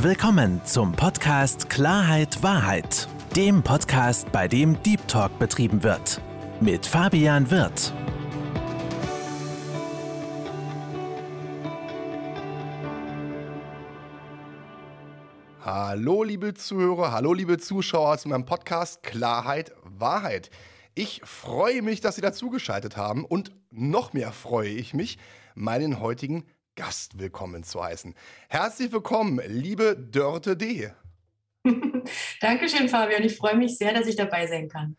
Willkommen zum Podcast Klarheit Wahrheit, dem Podcast, bei dem Deep Talk betrieben wird. Mit Fabian Wirth. Hallo liebe Zuhörer, hallo liebe Zuschauer zu meinem Podcast Klarheit Wahrheit. Ich freue mich, dass Sie dazugeschaltet haben und noch mehr freue ich mich, meinen heutigen Gast willkommen zu heißen. Herzlich willkommen, liebe Dörte D. Dankeschön, Fabian. Ich freue mich sehr, dass ich dabei sein kann.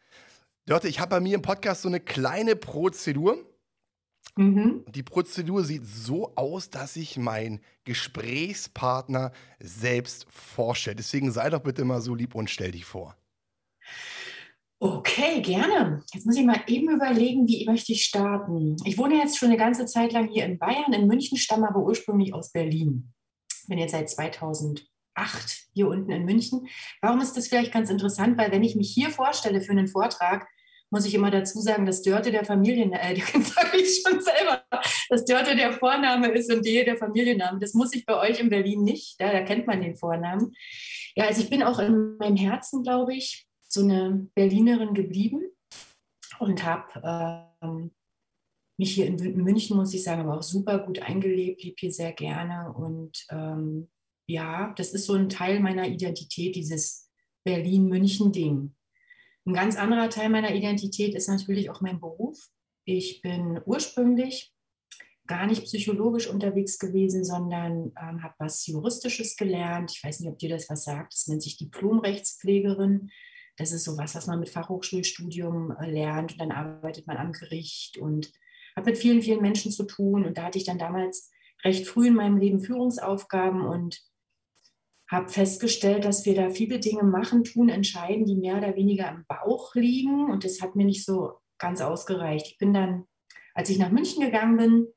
Dörte, ich habe bei mir im Podcast so eine kleine Prozedur. Mhm. Die Prozedur sieht so aus, dass ich meinen Gesprächspartner selbst vorstelle. Deswegen sei doch bitte mal so lieb und stell dich vor. Okay, gerne. Jetzt muss ich mal eben überlegen, wie möchte ich starten. Ich wohne jetzt schon eine ganze Zeit lang hier in Bayern, in München, stamme aber ursprünglich aus Berlin. Bin jetzt seit 2008 hier unten in München. Warum ist das vielleicht ganz interessant? Weil wenn ich mich hier vorstelle für einen Vortrag, muss ich immer dazu sagen, dass Dörte der Familien, äh, sage ich schon selber, dass Dörte der Vorname ist und Dehe der Familienname. Das muss ich bei euch in Berlin nicht. Da, da kennt man den Vornamen. Ja, also ich bin auch in meinem Herzen, glaube ich, so eine Berlinerin geblieben und habe ähm, mich hier in München, muss ich sagen, aber auch super gut eingelebt, lebe hier sehr gerne. Und ähm, ja, das ist so ein Teil meiner Identität, dieses Berlin-München-Ding. Ein ganz anderer Teil meiner Identität ist natürlich auch mein Beruf. Ich bin ursprünglich gar nicht psychologisch unterwegs gewesen, sondern ähm, habe was Juristisches gelernt. Ich weiß nicht, ob dir das was sagt. Das nennt sich Diplomrechtspflegerin. Das ist so was, was man mit Fachhochschulstudium äh, lernt und dann arbeitet man am Gericht und hat mit vielen, vielen Menschen zu tun. Und da hatte ich dann damals recht früh in meinem Leben Führungsaufgaben und habe festgestellt, dass wir da viele Dinge machen, tun, entscheiden, die mehr oder weniger im Bauch liegen. Und das hat mir nicht so ganz ausgereicht. Ich bin dann, als ich nach München gegangen bin,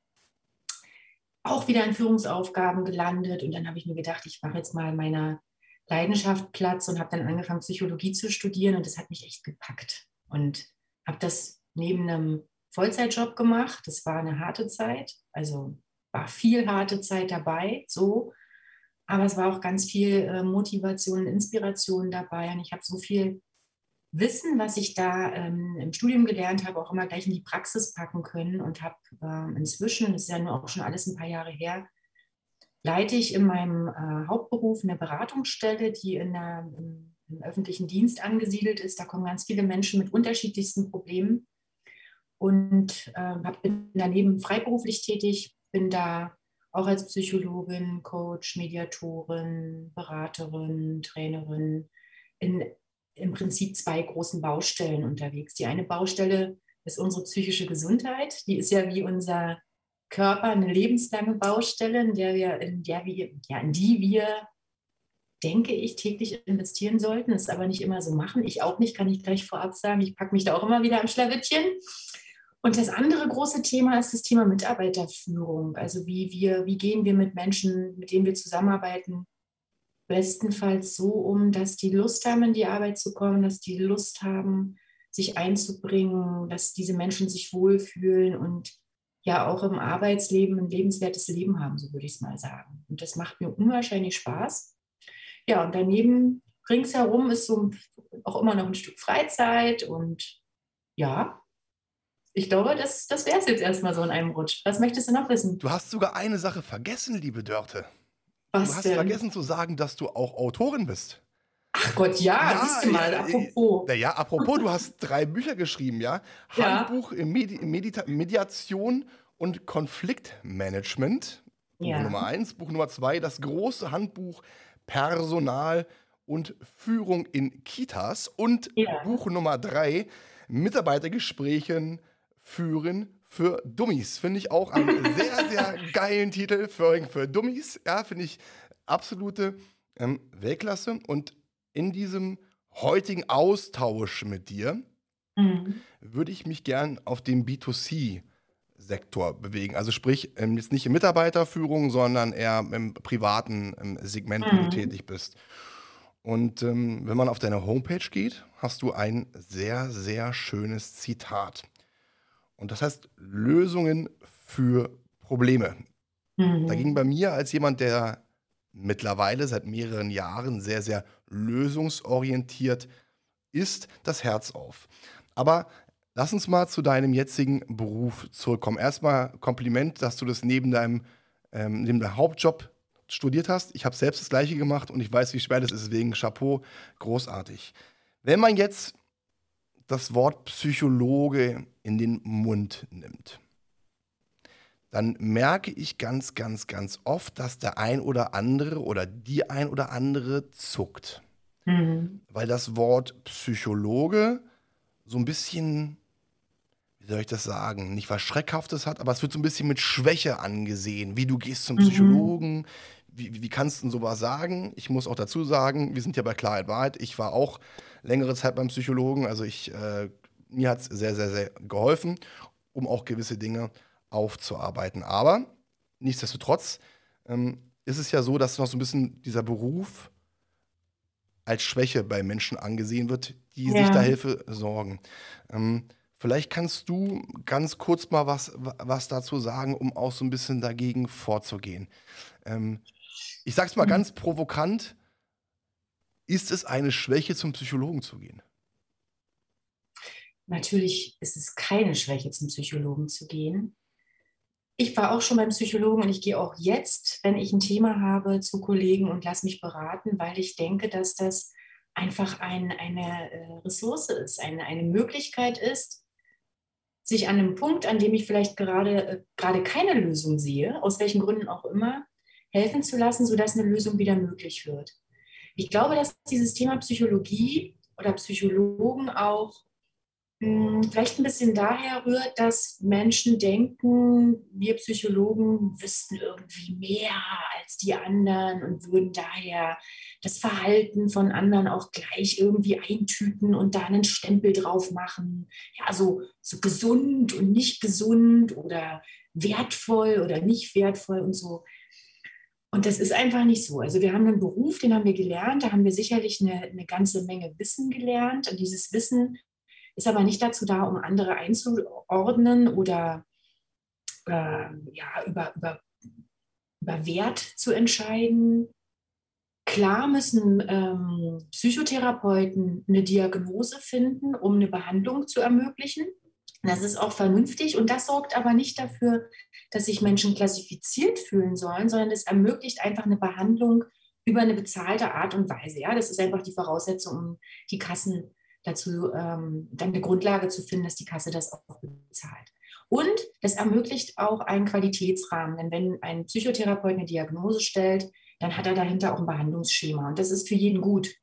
auch wieder in Führungsaufgaben gelandet. Und dann habe ich mir gedacht, ich mache jetzt mal meiner Leidenschaft Platz und habe dann angefangen, Psychologie zu studieren und das hat mich echt gepackt. Und habe das neben einem Vollzeitjob gemacht. Das war eine harte Zeit, also war viel harte Zeit dabei, so. Aber es war auch ganz viel äh, Motivation Inspiration dabei. Und ich habe so viel Wissen, was ich da ähm, im Studium gelernt habe, auch immer gleich in die Praxis packen können und habe ähm, inzwischen, das ist ja nur auch schon alles ein paar Jahre her, leite ich in meinem äh, Hauptberuf eine Beratungsstelle, die in der, im, im, öffentlichen Dienst angesiedelt ist. Da kommen ganz viele Menschen mit unterschiedlichsten Problemen und äh, bin daneben freiberuflich tätig, bin da auch als Psychologin, Coach, Mediatorin, Beraterin, Trainerin in im Prinzip zwei großen Baustellen unterwegs. Die eine Baustelle ist unsere psychische Gesundheit. Die ist ja wie unser Körper eine lebenslange Baustelle, in der wir, in der wir, ja, in die wir, denke ich, täglich investieren sollten, es aber nicht immer so machen. Ich auch nicht, kann ich gleich vorab sagen. Ich packe mich da auch immer wieder am Schlawittchen. Und das andere große Thema ist das Thema Mitarbeiterführung. Also wie wir, wie gehen wir mit Menschen, mit denen wir zusammenarbeiten, bestenfalls so um, dass die Lust haben, in die Arbeit zu kommen, dass die Lust haben, sich einzubringen, dass diese Menschen sich wohlfühlen und ja auch im Arbeitsleben ein lebenswertes Leben haben, so würde ich es mal sagen. Und das macht mir unwahrscheinlich Spaß. Ja, und daneben ringsherum ist so auch immer noch ein Stück Freizeit und ja, ich glaube, das, das wäre es jetzt erstmal so in einem Rutsch. Was möchtest du noch wissen? Du hast sogar eine Sache vergessen, liebe Dörte. Was du hast denn? vergessen zu sagen, dass du auch Autorin bist. Ach Gott, ja, ja siehst du mal, ja, apropos. Na ja, apropos, du hast drei Bücher geschrieben, ja? Ja. Handbuch in Medi Medita Mediation und Konfliktmanagement. Buch Ja. Nummer eins. Buch Nummer zwei, das große Handbuch Personal und Führung in Kitas. Und Ja. Buch Nummer drei, Mitarbeitergesprächen führen für Dummies. Finde ich auch einen sehr, sehr geilen Titel für, für Dummies. Ja, finde ich absolute ähm, Weltklasse. Und in diesem heutigen Austausch mit dir Mhm. würde ich mich gern auf dem B2C-Sektor bewegen. Also sprich, ähm, jetzt nicht in Mitarbeiterführung, sondern eher im privaten ähm, Segment, wo du Mhm. tätig bist. Und ähm, wenn man auf deine Homepage geht, hast du ein sehr, sehr schönes Zitat. Und das heißt Lösungen für Probleme. Mhm. Da ging bei mir als jemand, der mittlerweile seit mehreren Jahren sehr, sehr lösungsorientiert ist, das Herz auf. Aber lass uns mal zu deinem jetzigen Beruf zurückkommen. Erstmal Kompliment, dass du das neben deinem, ähm, neben deinem Hauptjob studiert hast. Ich habe selbst das gleiche gemacht und ich weiß, wie schwer das ist. Deswegen Chapeau, großartig. Wenn man jetzt das Wort Psychologe in den Mund nimmt, dann merke ich ganz, ganz, ganz oft, dass der ein oder andere oder die ein oder andere zuckt. Mhm. Weil das Wort Psychologe so ein bisschen, wie soll ich das sagen, nicht was Schreckhaftes hat, aber es wird so ein bisschen mit Schwäche angesehen. Wie du gehst zum mhm. Psychologen, mhm. wie, wie kannst du sowas sagen? Ich muss auch dazu sagen, wir sind ja bei Klarheit Wahrheit. Ich war auch längere Zeit beim Psychologen, also ich, äh, mir hat es sehr, sehr, sehr geholfen, um auch gewisse Dinge aufzuarbeiten. Aber nichtsdestotrotz ähm, ist es ja so, dass noch so ein bisschen dieser Beruf als Schwäche bei Menschen angesehen wird, die ja. sich da Hilfe sorgen. Ähm, vielleicht kannst du ganz kurz mal was, was dazu sagen, um auch so ein bisschen dagegen vorzugehen. Ähm, ich sage es mal mhm. ganz provokant, ist es eine Schwäche, zum Psychologen zu gehen? Natürlich ist es keine Schwäche, zum Psychologen zu gehen ich war auch schon beim Psychologen und ich gehe auch jetzt, wenn ich ein Thema habe, zu Kollegen und lasse mich beraten, weil ich denke, dass das einfach ein, eine äh, Ressource ist, eine, eine Möglichkeit ist, sich an einem Punkt, an dem ich vielleicht gerade, äh, gerade keine Lösung sehe, aus welchen Gründen auch immer, helfen zu lassen, sodass eine Lösung wieder möglich wird. Ich glaube, dass dieses Thema Psychologie oder Psychologen auch vielleicht ein bisschen daher rührt, dass Menschen denken, wir Psychologen wüssten irgendwie mehr als die anderen und würden daher das Verhalten von anderen auch gleich irgendwie eintüten und da einen Stempel drauf machen. Ja, so, so gesund und nicht gesund oder wertvoll oder nicht wertvoll und so. Und das ist einfach nicht so. Also wir haben einen Beruf, den haben wir gelernt, da haben wir sicherlich eine, eine ganze Menge Wissen gelernt. Und dieses Wissen ist aber nicht dazu da, um andere einzuordnen oder äh, ja, über, über, über Wert zu entscheiden. Klar müssen ähm, Psychotherapeuten eine Diagnose finden, um eine Behandlung zu ermöglichen. Das ist auch vernünftig und das sorgt aber nicht dafür, dass sich Menschen klassifiziert fühlen sollen, sondern es ermöglicht einfach eine Behandlung über eine bezahlte Art und Weise. Ja, das ist einfach die Voraussetzung, um die Kassen dazu ähm, dann eine Grundlage zu finden, dass die Kasse das auch bezahlt. Und das ermöglicht auch einen Qualitätsrahmen, denn wenn ein Psychotherapeut eine Diagnose stellt, dann hat er dahinter auch ein Behandlungsschema und das ist für jeden gut.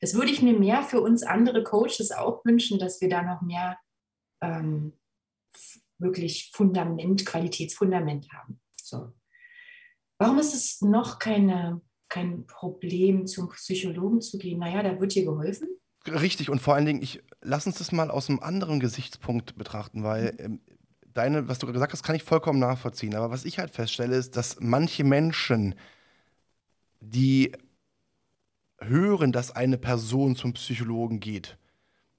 Das würde ich mir mehr für uns andere Coaches auch wünschen, dass wir da noch mehr ähm, wirklich Fundament, Qualitätsfundament haben. So. Warum ist es noch keine, kein Problem, zum Psychologen zu gehen? Naja, da wird dir geholfen. Richtig, und vor allen Dingen, ich lass uns das mal aus einem anderen Gesichtspunkt betrachten, weil mhm. ähm, deine, was du gesagt hast, kann ich vollkommen nachvollziehen. Aber was ich halt feststelle, ist, dass manche Menschen, die hören, dass eine Person zum Psychologen geht,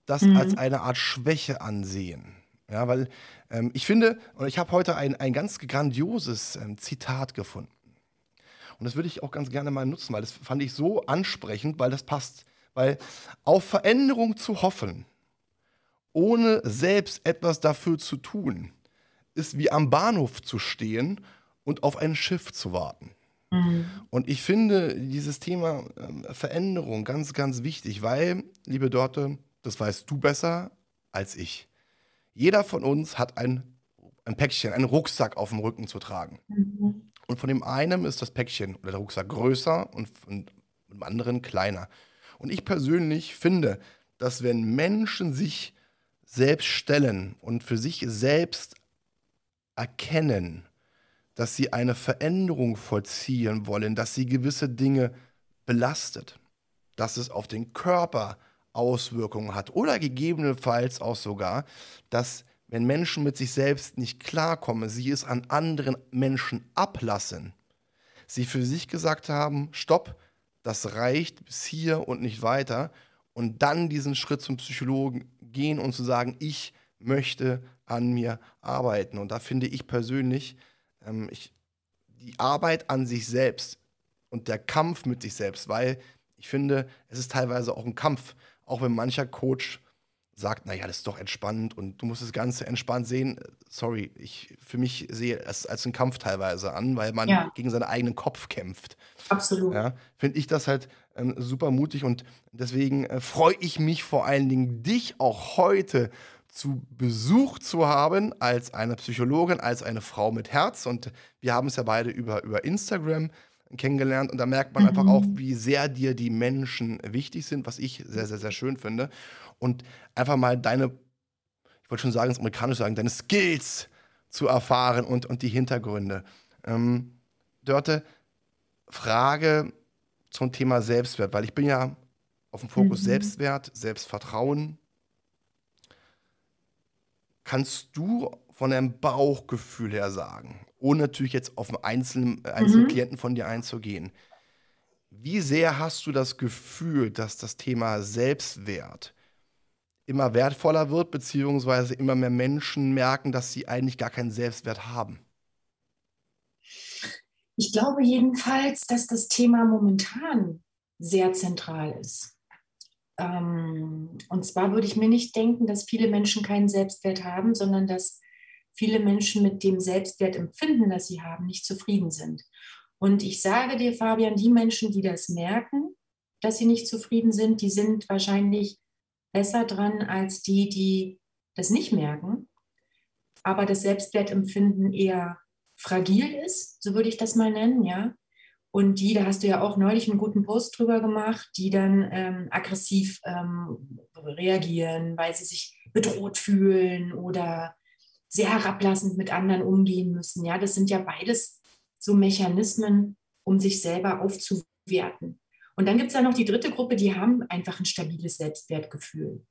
das mhm. als eine Art Schwäche ansehen. Ja, weil ähm, ich finde, und ich habe heute ein, ein ganz grandioses ähm, Zitat gefunden. Und das würde ich auch ganz gerne mal nutzen, weil das fand ich so ansprechend, weil das passt weil auf Veränderung zu hoffen, ohne selbst etwas dafür zu tun, ist wie am Bahnhof zu stehen und auf ein Schiff zu warten. Mhm. Und ich finde dieses Thema äh, Veränderung ganz, ganz wichtig, weil, liebe Dorte, das weißt du besser als ich. Jeder von uns hat ein, ein Päckchen, einen Rucksack auf dem Rücken zu tragen. Mhm. Und von dem einen ist das Päckchen oder der Rucksack größer und von dem anderen kleiner. Und ich persönlich finde, dass wenn Menschen sich selbst stellen und für sich selbst erkennen, dass sie eine Veränderung vollziehen wollen, dass sie gewisse Dinge belastet, dass es auf den Körper Auswirkungen hat oder gegebenenfalls auch sogar, dass wenn Menschen mit sich selbst nicht klarkommen, sie es an anderen Menschen ablassen, sie für sich gesagt haben, stopp, das reicht bis hier und nicht weiter. Und dann diesen Schritt zum Psychologen gehen und zu sagen, ich möchte an mir arbeiten. Und da finde ich persönlich, ähm, ich, die Arbeit an sich selbst und der Kampf mit sich selbst, weil ich finde, es ist teilweise auch ein Kampf, auch wenn mancher Coach sagt, naja, das ist doch entspannt und du musst das Ganze entspannt sehen. Sorry, ich für mich sehe es als einen Kampf teilweise an, weil man ja. gegen seinen eigenen Kopf kämpft. Absolut. Ja, Finde ich das halt ähm, super mutig und deswegen äh, freue ich mich vor allen Dingen, dich auch heute zu Besuch zu haben als eine Psychologin, als eine Frau mit Herz. Und wir haben es ja beide über, über Instagram kennengelernt und da merkt man mhm. einfach auch, wie sehr dir die Menschen wichtig sind, was ich sehr, sehr, sehr schön finde. Und einfach mal deine, ich wollte schon sagen, das amerikanisch sagen, deine Skills zu erfahren und, und die Hintergründe. Ähm, Dörte, Frage zum Thema Selbstwert, weil ich bin ja auf dem Fokus mhm. Selbstwert, Selbstvertrauen. Kannst du von deinem Bauchgefühl her sagen, ohne natürlich jetzt auf einen einzelnen, äh, einzelnen mhm. Klienten von dir einzugehen, wie sehr hast du das Gefühl, dass das Thema Selbstwert immer wertvoller wird, beziehungsweise immer mehr Menschen merken, dass sie eigentlich gar keinen Selbstwert haben? Ich glaube jedenfalls, dass das Thema momentan sehr zentral ist. Ähm, und zwar würde ich mir nicht denken, dass viele Menschen keinen Selbstwert haben, sondern dass viele Menschen mit dem Selbstwertempfinden, das sie haben, nicht zufrieden sind. Und ich sage dir, Fabian, die Menschen, die das merken, dass sie nicht zufrieden sind, die sind wahrscheinlich besser dran als die, die das nicht merken, aber das Selbstwertempfinden eher fragil ist, so würde ich das mal nennen, ja. Und die, da hast du ja auch neulich einen guten Post drüber gemacht, die dann ähm, aggressiv ähm, reagieren, weil sie sich bedroht fühlen oder sehr herablassend mit anderen umgehen müssen. Ja, das sind ja beides so Mechanismen, um sich selber aufzuwerten. Und dann gibt es ja noch die dritte Gruppe, die haben einfach ein stabiles Selbstwertgefühl.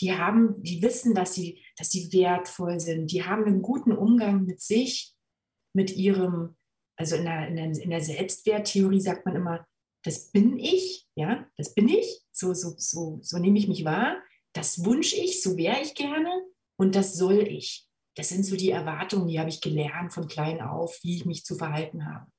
Die haben, die wissen, dass sie, dass sie wertvoll sind. Die haben einen guten Umgang mit sich, mit ihrem, also in der, in der, in der Selbstwerttheorie sagt man immer, das bin ich, ja, das bin ich, so, so, so, so nehme ich mich wahr, das wünsche ich, so wäre ich gerne und das soll ich. Das sind so die Erwartungen, die habe ich gelernt von klein auf, wie ich mich zu verhalten habe.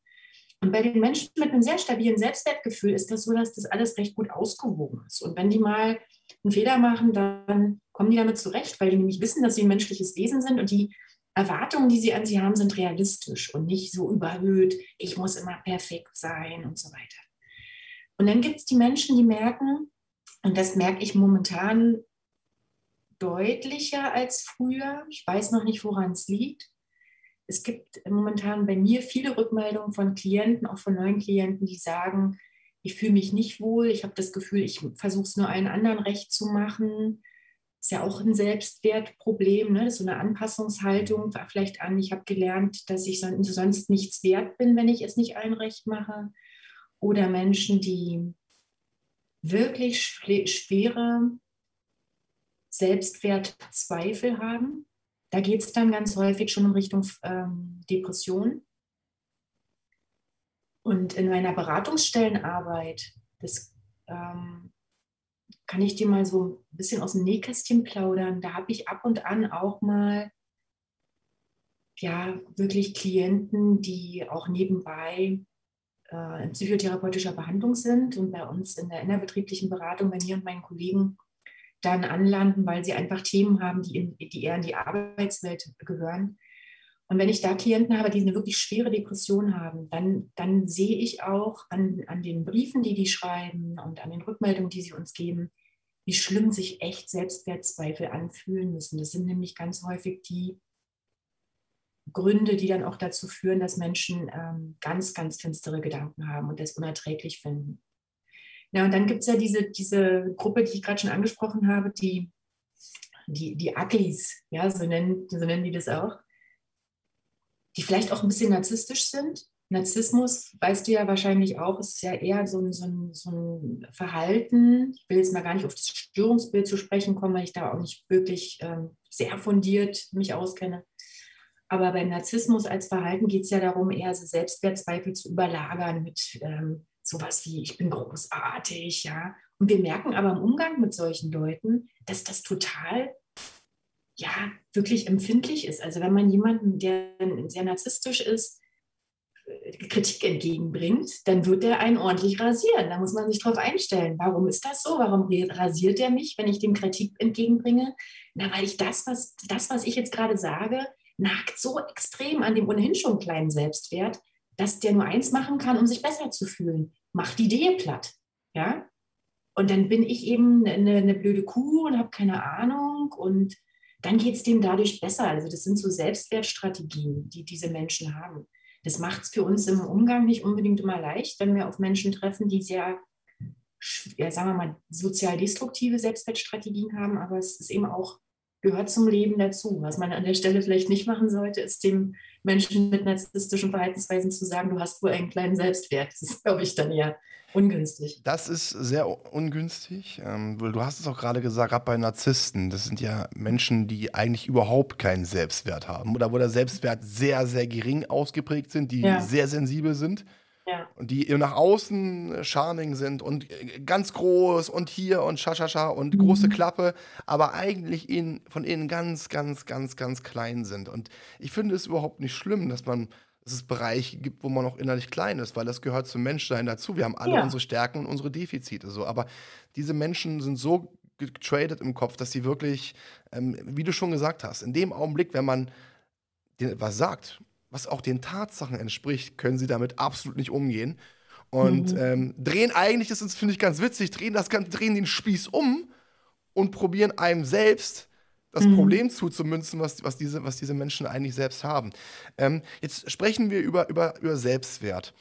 Und bei den Menschen mit einem sehr stabilen Selbstwertgefühl ist das so, dass das alles recht gut ausgewogen ist. Und wenn die mal einen Fehler machen, dann kommen die damit zurecht, weil die nämlich wissen, dass sie ein menschliches Wesen sind und die Erwartungen, die sie an sie haben, sind realistisch und nicht so überhöht, ich muss immer perfekt sein und so weiter. Und dann gibt es die Menschen, die merken, und das merke ich momentan deutlicher als früher, ich weiß noch nicht, woran es liegt. Es gibt momentan bei mir viele Rückmeldungen von Klienten, auch von neuen Klienten, die sagen, ich fühle mich nicht wohl, ich habe das Gefühl, ich versuche es nur allen anderen recht zu machen ist ja auch ein Selbstwertproblem, ne? so eine Anpassungshaltung vielleicht an, ich habe gelernt, dass ich sonst nichts wert bin, wenn ich es nicht allen recht mache. Oder Menschen, die wirklich schwere Selbstwertzweifel haben. Da geht es dann ganz häufig schon in Richtung ähm, Depression. Und in meiner Beratungsstellenarbeit, das ähm, kann ich dir mal so ein bisschen aus dem Nähkästchen plaudern. Da habe ich ab und an auch mal ja wirklich Klienten, die auch nebenbei äh, in psychotherapeutischer Behandlung sind und bei uns in der innerbetrieblichen Beratung, bei mir und meinen Kollegen, dann anlanden, weil sie einfach Themen haben, die, in, die eher in die Arbeitswelt gehören. Und wenn ich da Klienten habe, die eine wirklich schwere Depression haben, dann, dann sehe ich auch an, an den Briefen, die die schreiben und an den Rückmeldungen, die sie uns geben, wie schlimm sich echt Selbstwertzweifel anfühlen müssen. Das sind nämlich ganz häufig die Gründe, die dann auch dazu führen, dass Menschen ähm, ganz, ganz finstere Gedanken haben und das unerträglich finden. Ja, und dann gibt es ja diese, diese Gruppe, die ich gerade schon angesprochen habe, die, die, die Uglies, ja, so nennen, so nennen die das auch die vielleicht auch ein bisschen narzisstisch sind. Narzissmus, weißt du ja wahrscheinlich auch, ist ja eher so ein, so, ein, so ein, Verhalten. Ich will jetzt mal gar nicht auf das Störungsbild zu sprechen kommen, weil ich da auch nicht wirklich ähm, sehr fundiert mich auskenne. Aber beim Narzissmus als Verhalten geht es ja darum, eher so Selbstwertzweifel zu überlagern mit ähm, sowas wie, ich bin großartig, ja. Und wir merken aber im Umgang mit solchen Leuten, dass das total ja, wirklich empfindlich ist. Also wenn man jemanden, der sehr narzisstisch ist, Kritik entgegenbringt, dann wird er einen ordentlich rasieren. Da muss man sich drauf einstellen. Warum ist das so? Warum rasiert er mich, wenn ich dem Kritik entgegenbringe? Na, weil ich das, was, das, was ich jetzt gerade sage, nagt so extrem an dem ohnehin schon kleinen Selbstwert, dass der nur eins machen kann, um sich besser zu fühlen. Macht die Idee platt. Ja? Und dann bin ich eben eine, eine blöde Kuh und habe keine Ahnung und dann geht es dem dadurch besser. Also das sind so Selbstwertstrategien, die diese Menschen haben. Das macht es für uns im Umgang nicht unbedingt immer leicht, wenn wir auf Menschen treffen, die sehr, ja, sagen wir mal, sozial destruktive Selbstwertstrategien haben, aber es ist eben auch gehört zum Leben dazu. Was man an der Stelle vielleicht nicht machen sollte, ist dem Menschen mit narzisstischen Verhaltensweisen zu sagen, du hast wohl einen kleinen Selbstwert. Das ist, glaube ich, dann eher ungünstig. Das ist sehr ungünstig, ähm, weil du hast es auch gerade gesagt, gerade bei Narzissten, das sind ja Menschen, die eigentlich überhaupt keinen Selbstwert haben oder wo der Selbstwert sehr, sehr gering ausgeprägt sind, die ja. sehr sensibel sind. Ja. Und die nach außen charming sind und äh, ganz groß und hier und schaschacha und mhm. große Klappe, aber eigentlich in, von innen ganz, ganz, ganz, ganz klein sind. Und ich finde es überhaupt nicht schlimm, dass man dass es Bereiche gibt, wo man auch innerlich klein ist, weil das gehört zum Menschsein dazu. Wir haben alle ja. unsere Stärken und unsere Defizite so. Aber diese Menschen sind so getradet im Kopf, dass sie wirklich, ähm, wie du schon gesagt hast, in dem Augenblick, wenn man was sagt, was auch den Tatsachen entspricht, können sie damit absolut nicht umgehen. Und mhm. ähm, drehen eigentlich, das finde ich ganz witzig, drehen, das, drehen den Spieß um und probieren einem selbst das mhm. Problem zuzumünzen, was, was, diese, was diese Menschen eigentlich selbst haben. Ähm, jetzt sprechen wir über, über, über Selbstwert.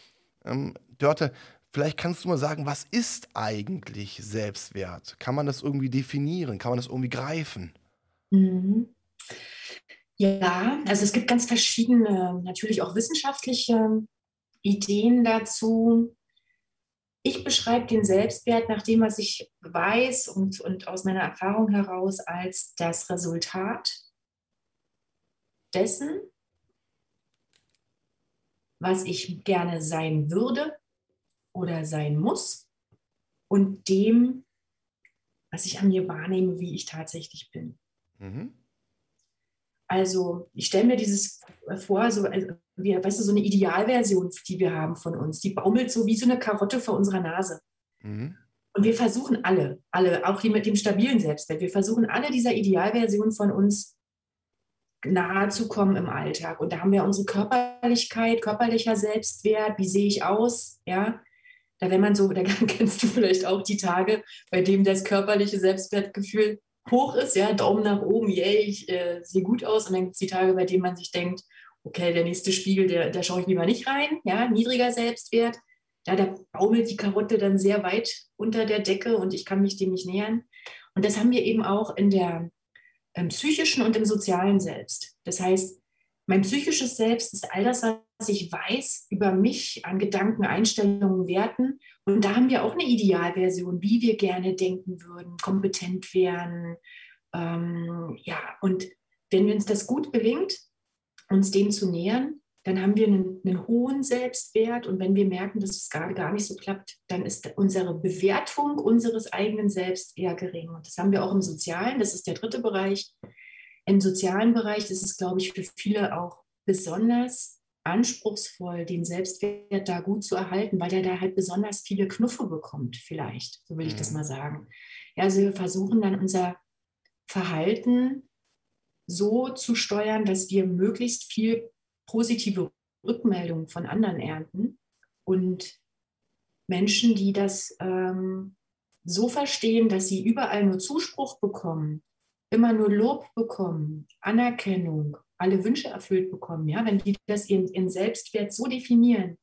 Ähm, Dörte, vielleicht kannst du mal sagen, was ist eigentlich Selbstwert? Kann man das irgendwie definieren? Kann man das irgendwie greifen? Mhm. Ja, also es gibt ganz verschiedene, natürlich auch wissenschaftliche Ideen dazu. Ich beschreibe den Selbstwert nach dem, was ich weiß und, und aus meiner Erfahrung heraus als das Resultat dessen, was ich gerne sein würde oder sein muss und dem, was ich an mir wahrnehme, wie ich tatsächlich bin. Mhm. Also ich stelle mir dieses vor, so, also, wie, weißt du, so eine Idealversion, die wir haben von uns, die baumelt so wie so eine Karotte vor unserer Nase. Mhm. Und wir versuchen alle, alle, auch die mit dem stabilen Selbstwert, wir versuchen alle dieser Idealversion von uns nahe zu kommen im Alltag. Und da haben wir unsere Körperlichkeit, körperlicher Selbstwert, wie sehe ich aus, ja. Da wenn man so, da kennst du vielleicht auch die Tage, bei dem das körperliche Selbstwertgefühl hoch ist, ja, Daumen nach oben, yay, ich äh, sehe gut aus. Und dann gibt es die Tage, bei denen man sich denkt, okay, der nächste Spiegel, der, da schaue ich lieber nicht rein, ja, niedriger Selbstwert. Da, da baumelt die Karotte dann sehr weit unter der Decke und ich kann mich dem nicht nähern. Und das haben wir eben auch in der im psychischen und im sozialen Selbst. Das heißt, mein psychisches Selbst ist all das, was ich weiß über mich an Gedanken, Einstellungen, Werten und da haben wir auch eine Idealversion, wie wir gerne denken würden, kompetent wären. Ähm, ja, und wenn uns das gut gelingt, uns dem zu nähern, dann haben wir einen, einen, hohen Selbstwert. Und wenn wir merken, dass es gerade gar nicht so klappt, dann ist unsere Bewertung unseres eigenen Selbst eher gering. Und das haben wir auch im Sozialen, das ist der dritte Bereich. Im sozialen Bereich ist es, glaube ich, für viele auch besonders anspruchsvoll, den Selbstwert da gut zu erhalten, weil er da halt besonders viele Knuffe bekommt, vielleicht, so will ich das mhm. mal sagen. Ja, also wir versuchen dann unser Verhalten so zu steuern, dass wir möglichst viel positive Rückmeldungen von anderen ernten und Menschen, die das ähm, so verstehen, dass sie überall nur Zuspruch bekommen, immer nur Lob bekommen, Anerkennung, alle Wünsche erfüllt bekommen, ja, wenn die das ihren, ihren Selbstwert so definieren,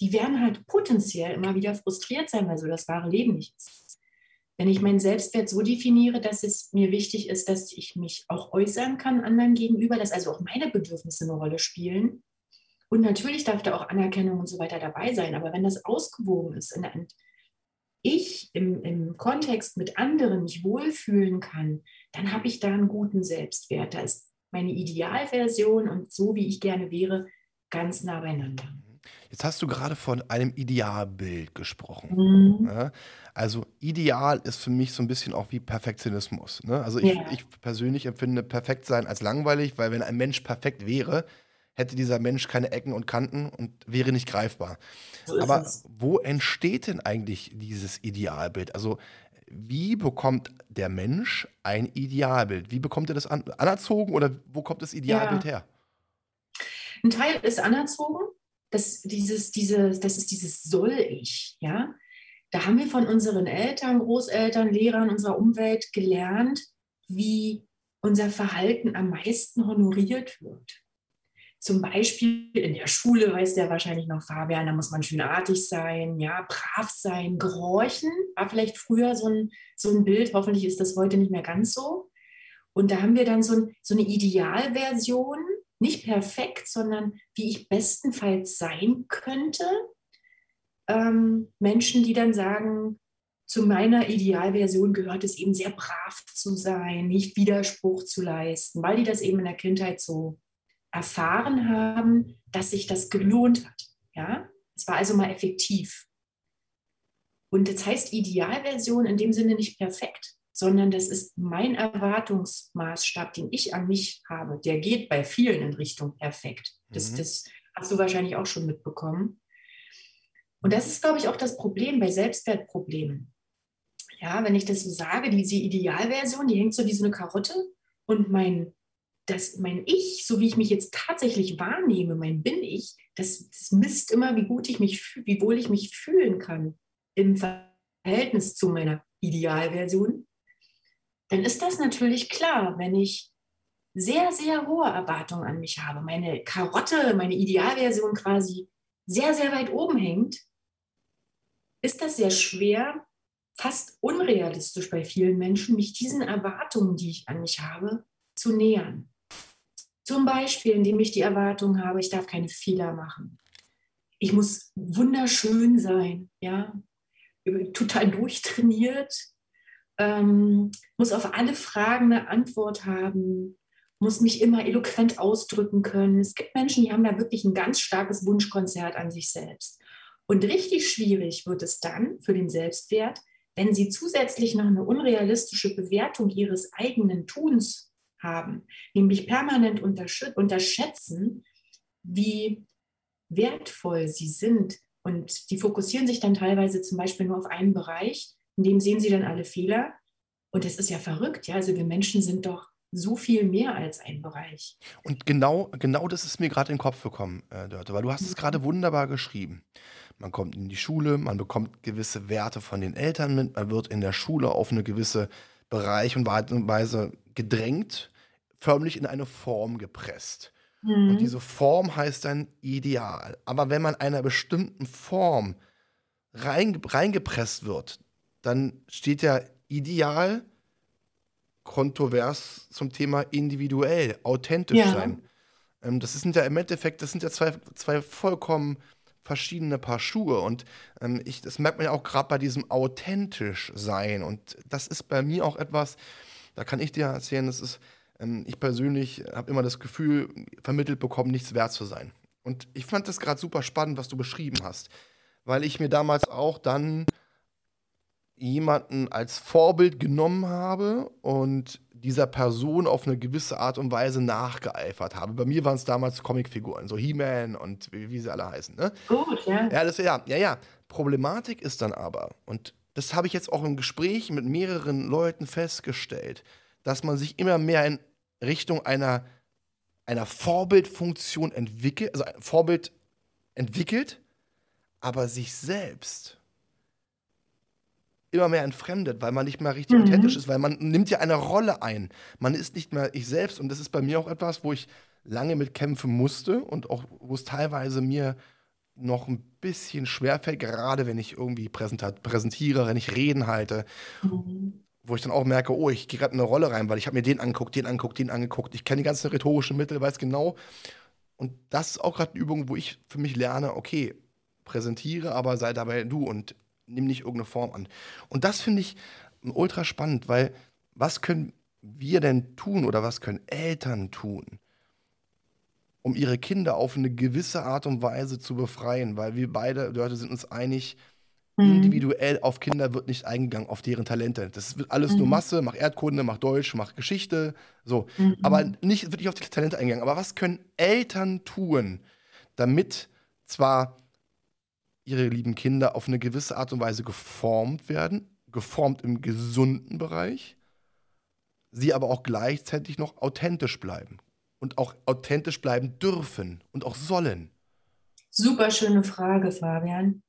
die werden halt potenziell immer wieder frustriert sein, weil so das wahre Leben nicht ist. Wenn ich meinen Selbstwert so definiere, dass es mir wichtig ist, dass ich mich auch äußern kann anderen gegenüber, dass also auch meine Bedürfnisse eine Rolle spielen. Und natürlich darf da auch Anerkennung und so weiter dabei sein. Aber wenn das ausgewogen ist und ich im, im Kontext mit anderen mich wohlfühlen kann, dann habe ich da einen guten Selbstwert. Da ist meine Idealversion und so, wie ich gerne wäre, ganz nah beieinander. Jetzt hast du gerade von einem Idealbild gesprochen. Mhm. Ne? Also ideal ist für mich so ein bisschen auch wie Perfektionismus. Ne? Also ich, ja. ich persönlich empfinde perfekt sein als langweilig, weil wenn ein Mensch perfekt wäre, hätte dieser Mensch keine Ecken und Kanten und wäre nicht greifbar. So Aber es. wo entsteht denn eigentlich dieses Idealbild? Also, wie bekommt der Mensch ein Idealbild? Wie bekommt er das an anerzogen oder wo kommt das Idealbild Ja. her? Ein Teil ist anerzogen. Das, dieses, dieses, das ist dieses Soll-Ich. Ja? Da haben wir von unseren Eltern, Großeltern, Lehrern unserer Umwelt gelernt, wie unser Verhalten am meisten honoriert wird. Zum Beispiel in der Schule, weiß der wahrscheinlich noch Fabian, da muss man schön artig sein, ja, brav sein, gehorchen. War vielleicht früher so ein, so ein Bild, hoffentlich ist das heute nicht mehr ganz so. Und da haben wir dann so, ein, so eine Idealversion, nicht perfekt, sondern wie ich bestenfalls sein könnte. Ähm, Menschen, die dann sagen, zu meiner Idealversion gehört es eben sehr brav zu sein, nicht Widerspruch zu leisten, weil die das eben in der Kindheit so erfahren haben, dass sich das gelohnt hat. Ja, es war also mal effektiv. Und das heißt Idealversion in dem Sinne nicht perfekt, sondern das ist mein Erwartungsmaßstab, den ich an mich habe. Der geht bei vielen in Richtung perfekt. Das, Mhm. das hast du wahrscheinlich auch schon mitbekommen. Und das ist, glaube ich, auch das Problem bei Selbstwertproblemen. Ja, wenn ich das so sage, diese Idealversion, die hängt so wie so eine Karotte und mein, das, mein Ich, so wie ich mich jetzt tatsächlich wahrnehme, mein Bin-Ich, das, das misst immer, wie gut ich mich, wie wohl ich mich fühlen kann im Verhältnis zu meiner Idealversion. Dann ist das natürlich klar, wenn ich sehr, sehr hohe Erwartungen an mich habe, meine Karotte, meine Idealversion quasi sehr, sehr weit oben hängt, ist das sehr schwer, fast unrealistisch bei vielen Menschen, mich diesen Erwartungen, die ich an mich habe, zu nähern. Zum Beispiel, indem ich die Erwartung habe, ich darf keine Fehler machen. Ich muss wunderschön sein, ja, total durchtrainiert, ähm, muss auf alle Fragen eine Antwort haben, muss mich immer eloquent ausdrücken können. Es gibt Menschen, die haben da wirklich ein ganz starkes Wunschkonzert an sich selbst. Und richtig schwierig wird es dann für den Selbstwert, wenn sie zusätzlich noch eine unrealistische Bewertung ihres eigenen Tuns haben, nämlich permanent untersch- unterschätzen, wie wertvoll sie sind. Und die fokussieren sich dann teilweise zum Beispiel nur auf einen Bereich, in dem sehen sie dann alle Fehler. Und das ist ja verrückt, ja. Also wir Menschen sind doch so viel mehr als ein Bereich. Und genau, genau das ist mir gerade in den Kopf gekommen, äh, Dörte, weil du hast es gerade wunderbar geschrieben. Man kommt in die Schule, man bekommt gewisse Werte von den Eltern mit, man wird in der Schule auf eine gewisse Bereich und Weise gedrängt, förmlich in eine Form gepresst. Und diese Form heißt dann Ideal. Aber wenn man einer bestimmten Form rein, reingepresst wird, dann steht ja Ideal kontrovers zum Thema individuell, authentisch Ja. sein. Ähm, das sind ja im Endeffekt, das sind ja zwei, zwei vollkommen verschiedene Paar Schuhe. Und ähm, ich, das merkt man ja auch gerade bei diesem authentisch sein. Und das ist bei mir auch etwas, da kann ich dir erzählen, das ist, ich persönlich habe immer das Gefühl, vermittelt bekommen, nichts wert zu sein. Und ich fand das gerade super spannend, was du beschrieben hast, weil ich mir damals auch dann jemanden als Vorbild genommen habe und dieser Person auf eine gewisse Art und Weise nachgeeifert habe. Bei mir waren es damals Comicfiguren, so He-Man und wie, wie sie alle heißen. Ne? Gut, ja. Ja, das, ja, ja, ja. Problematik ist dann aber, und das habe ich jetzt auch im Gespräch mit mehreren Leuten festgestellt, dass man sich immer mehr in Richtung einer, einer Vorbildfunktion entwickelt, also ein Vorbild entwickelt, aber sich selbst immer mehr entfremdet, weil man nicht mehr richtig Mhm. authentisch ist, weil man nimmt ja eine Rolle ein. Man ist nicht mehr ich selbst und das ist bei mir auch etwas, wo ich lange mit kämpfen musste und auch wo es teilweise mir noch ein bisschen schwerfällt, gerade wenn ich irgendwie präsentiere, wenn ich Reden halte, Mhm. Wo ich dann auch merke, oh, ich gehe gerade in eine Rolle rein, weil ich habe mir den angeguckt, den angeguckt, den angeguckt. Ich kenne die ganzen rhetorischen Mittel, weiß genau. Und das ist auch gerade eine Übung, wo ich für mich lerne, okay, präsentiere, aber sei dabei du und nimm nicht irgendeine Form an. Und das finde ich ultra spannend, weil was können wir denn tun oder was können Eltern tun, um ihre Kinder auf eine gewisse Art und Weise zu befreien? Weil wir beide, Leute, sind uns einig, Mhm. Individuell auf Kinder wird nicht eingegangen, auf deren Talente. Das wird alles mhm. nur Masse, mach Erdkunde, mach Deutsch, mach Geschichte, so. Mhm. Aber nicht wirklich auf die Talente eingegangen. Aber was können Eltern tun, damit zwar ihre lieben Kinder auf eine gewisse Art und Weise geformt werden, geformt im gesunden Bereich, sie aber auch gleichzeitig noch authentisch bleiben und auch authentisch bleiben dürfen und auch sollen? Super schöne Frage, Fabian.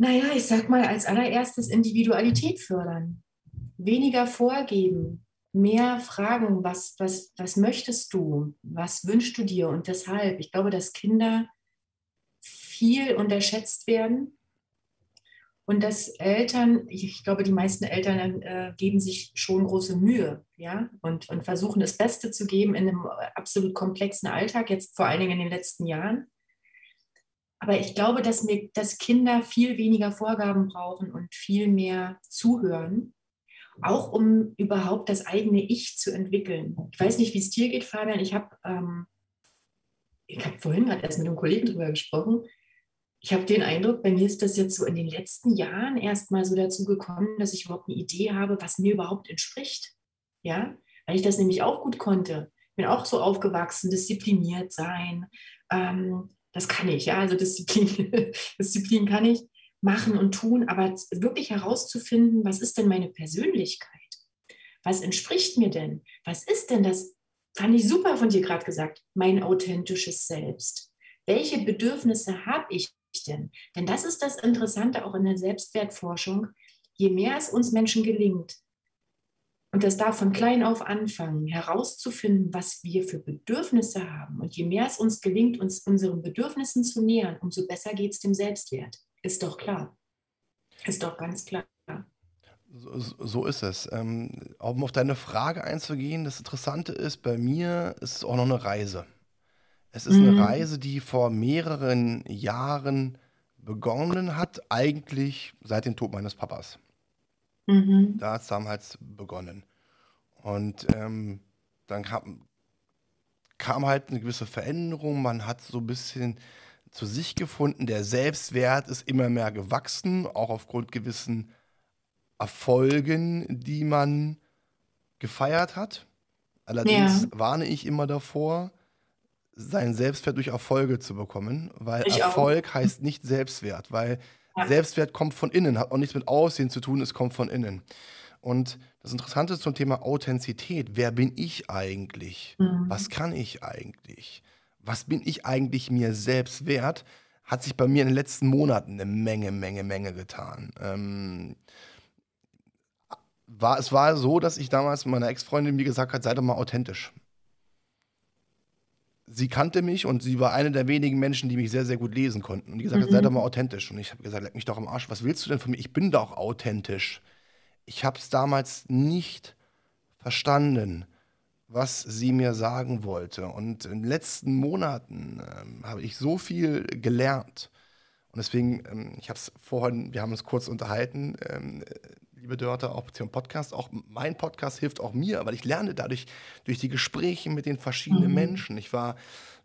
Naja, ich sag mal, als allererstes Individualität fördern. Weniger vorgeben, mehr fragen, was, was, was möchtest du, was wünschst du dir und weshalb. Ich glaube, dass Kinder viel unterschätzt werden und dass Eltern, ich glaube, die meisten Eltern äh, geben sich schon große Mühe ja? und, und versuchen das Beste zu geben in einem absolut komplexen Alltag, jetzt vor allen Dingen in den letzten Jahren. Aber ich glaube, dass, mir, dass Kinder viel weniger Vorgaben brauchen und viel mehr zuhören, auch um überhaupt das eigene Ich zu entwickeln. Ich weiß nicht, wie es dir geht, Fabian. Ich habe ähm, hab vorhin gerade erst mit einem Kollegen darüber gesprochen. Ich habe den Eindruck, bei mir ist das jetzt so in den letzten Jahren erst mal so dazu gekommen, dass ich überhaupt eine Idee habe, was mir überhaupt entspricht. Ja, weil ich das nämlich auch gut konnte. Bin auch so aufgewachsen, diszipliniert sein, ähm, das kann ich, ja, also Disziplin, Disziplin kann ich machen und tun, aber wirklich herauszufinden, was ist denn meine Persönlichkeit? Was entspricht mir denn? Was ist denn das? Fand ich super von dir gerade gesagt, mein authentisches Selbst. Welche Bedürfnisse habe ich denn? Denn das ist das Interessante auch in der Selbstwertforschung. Je mehr es uns Menschen gelingt, und das darf von klein auf anfangen, herauszufinden, was wir für Bedürfnisse haben. Und je mehr es uns gelingt, uns unseren Bedürfnissen zu nähern, umso besser geht es dem Selbstwert. Ist doch klar. Ist doch ganz klar. So, ist es. Ähm, um auf deine Frage einzugehen, das Interessante ist, bei mir ist es auch noch eine Reise. Es ist mhm. eine Reise, die vor mehreren Jahren begonnen hat, eigentlich seit dem Tod meines Papas. Mhm. Da hat es damals begonnen. Und ähm, dann kam, kam halt eine gewisse Veränderung. Man hat so ein bisschen zu sich gefunden. Der Selbstwert ist immer mehr gewachsen, auch aufgrund gewissen Erfolgen, die man gefeiert hat. Allerdings ja. warne ich immer davor, seinen Selbstwert durch Erfolge zu bekommen, weil ich Erfolg auch. heißt nicht Selbstwert, weil. Selbstwert kommt von innen, hat auch nichts mit Aussehen zu tun, es kommt von innen. Und das Interessante zum Thema Authentizität, wer bin ich eigentlich? Mhm. Was kann ich eigentlich? Was bin ich eigentlich mir selbst wert? Hat sich bei mir in den letzten Monaten eine Menge, Menge, Menge getan. Ähm, war, es war so, dass ich damals meiner Ex-Freundin mir gesagt hat, sei doch mal authentisch sie kannte mich und sie war eine der wenigen Menschen, die mich sehr, sehr gut lesen konnten. Und die gesagt hat, mhm. sei doch mal authentisch. Und ich habe gesagt, leck mich doch am Arsch, was willst du denn von mir? Ich bin doch authentisch. Ich habe es damals nicht verstanden, was sie mir sagen wollte. Und in den letzten Monaten ähm, habe ich so viel gelernt. Und deswegen, ähm, ich habe es vorhin, wir haben uns kurz unterhalten, ähm, liebe Dörte, auch zum Podcast. Auch mein Podcast hilft auch mir, weil ich lerne dadurch durch die Gespräche mit den verschiedenen mhm. Menschen. Ich war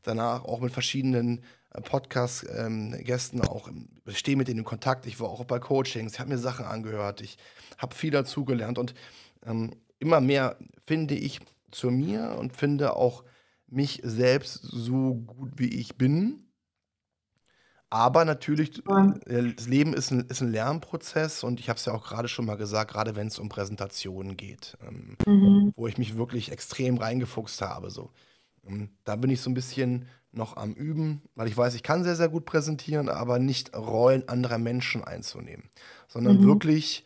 danach auch mit verschiedenen äh, Podcast-Gästen ähm, auch, ich stehe mit denen in Kontakt. Ich war auch bei Coachings, ich habe mir Sachen angehört, ich habe viel dazugelernt und ähm, immer mehr finde ich zu mir und finde auch mich selbst so gut, wie ich bin aber natürlich, äh, das Leben ist ein, ist ein Lernprozess und ich habe es ja auch gerade schon mal gesagt, gerade wenn es um Präsentationen geht, ähm, mhm. wo ich mich wirklich extrem reingefuchst habe. So. Ähm, da bin ich so ein bisschen noch am Üben, weil ich weiß, ich kann sehr, sehr gut präsentieren, aber nicht Rollen anderer Menschen einzunehmen, sondern mhm. wirklich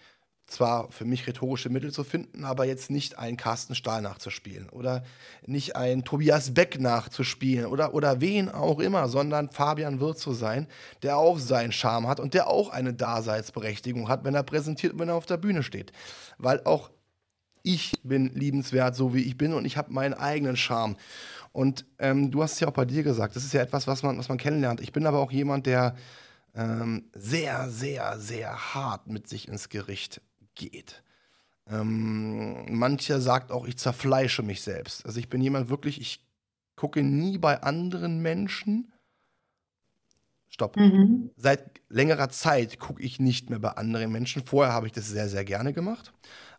zwar für mich rhetorische Mittel zu finden, aber jetzt nicht einen Carsten Stahl nachzuspielen oder nicht einen Tobias Beck nachzuspielen oder, oder wen auch immer, sondern Fabian Wirth zu sein, der auch seinen Charme hat und der auch eine Daseinsberechtigung hat, wenn er präsentiert und wenn er auf der Bühne steht. Weil auch ich bin liebenswert, so wie ich bin und ich habe meinen eigenen Charme. Und ähm, du hast es ja auch bei dir gesagt, das ist ja etwas, was man, was man kennenlernt. Ich bin aber auch jemand, der ähm, sehr, sehr, sehr hart mit sich ins Gericht geht. Ähm, mancher sagt auch, ich zerfleische mich selbst. Also ich bin jemand wirklich, ich gucke nie bei anderen Menschen stopp. Mhm. Seit längerer Zeit gucke ich nicht mehr bei anderen Menschen. Vorher habe ich das sehr, sehr gerne gemacht.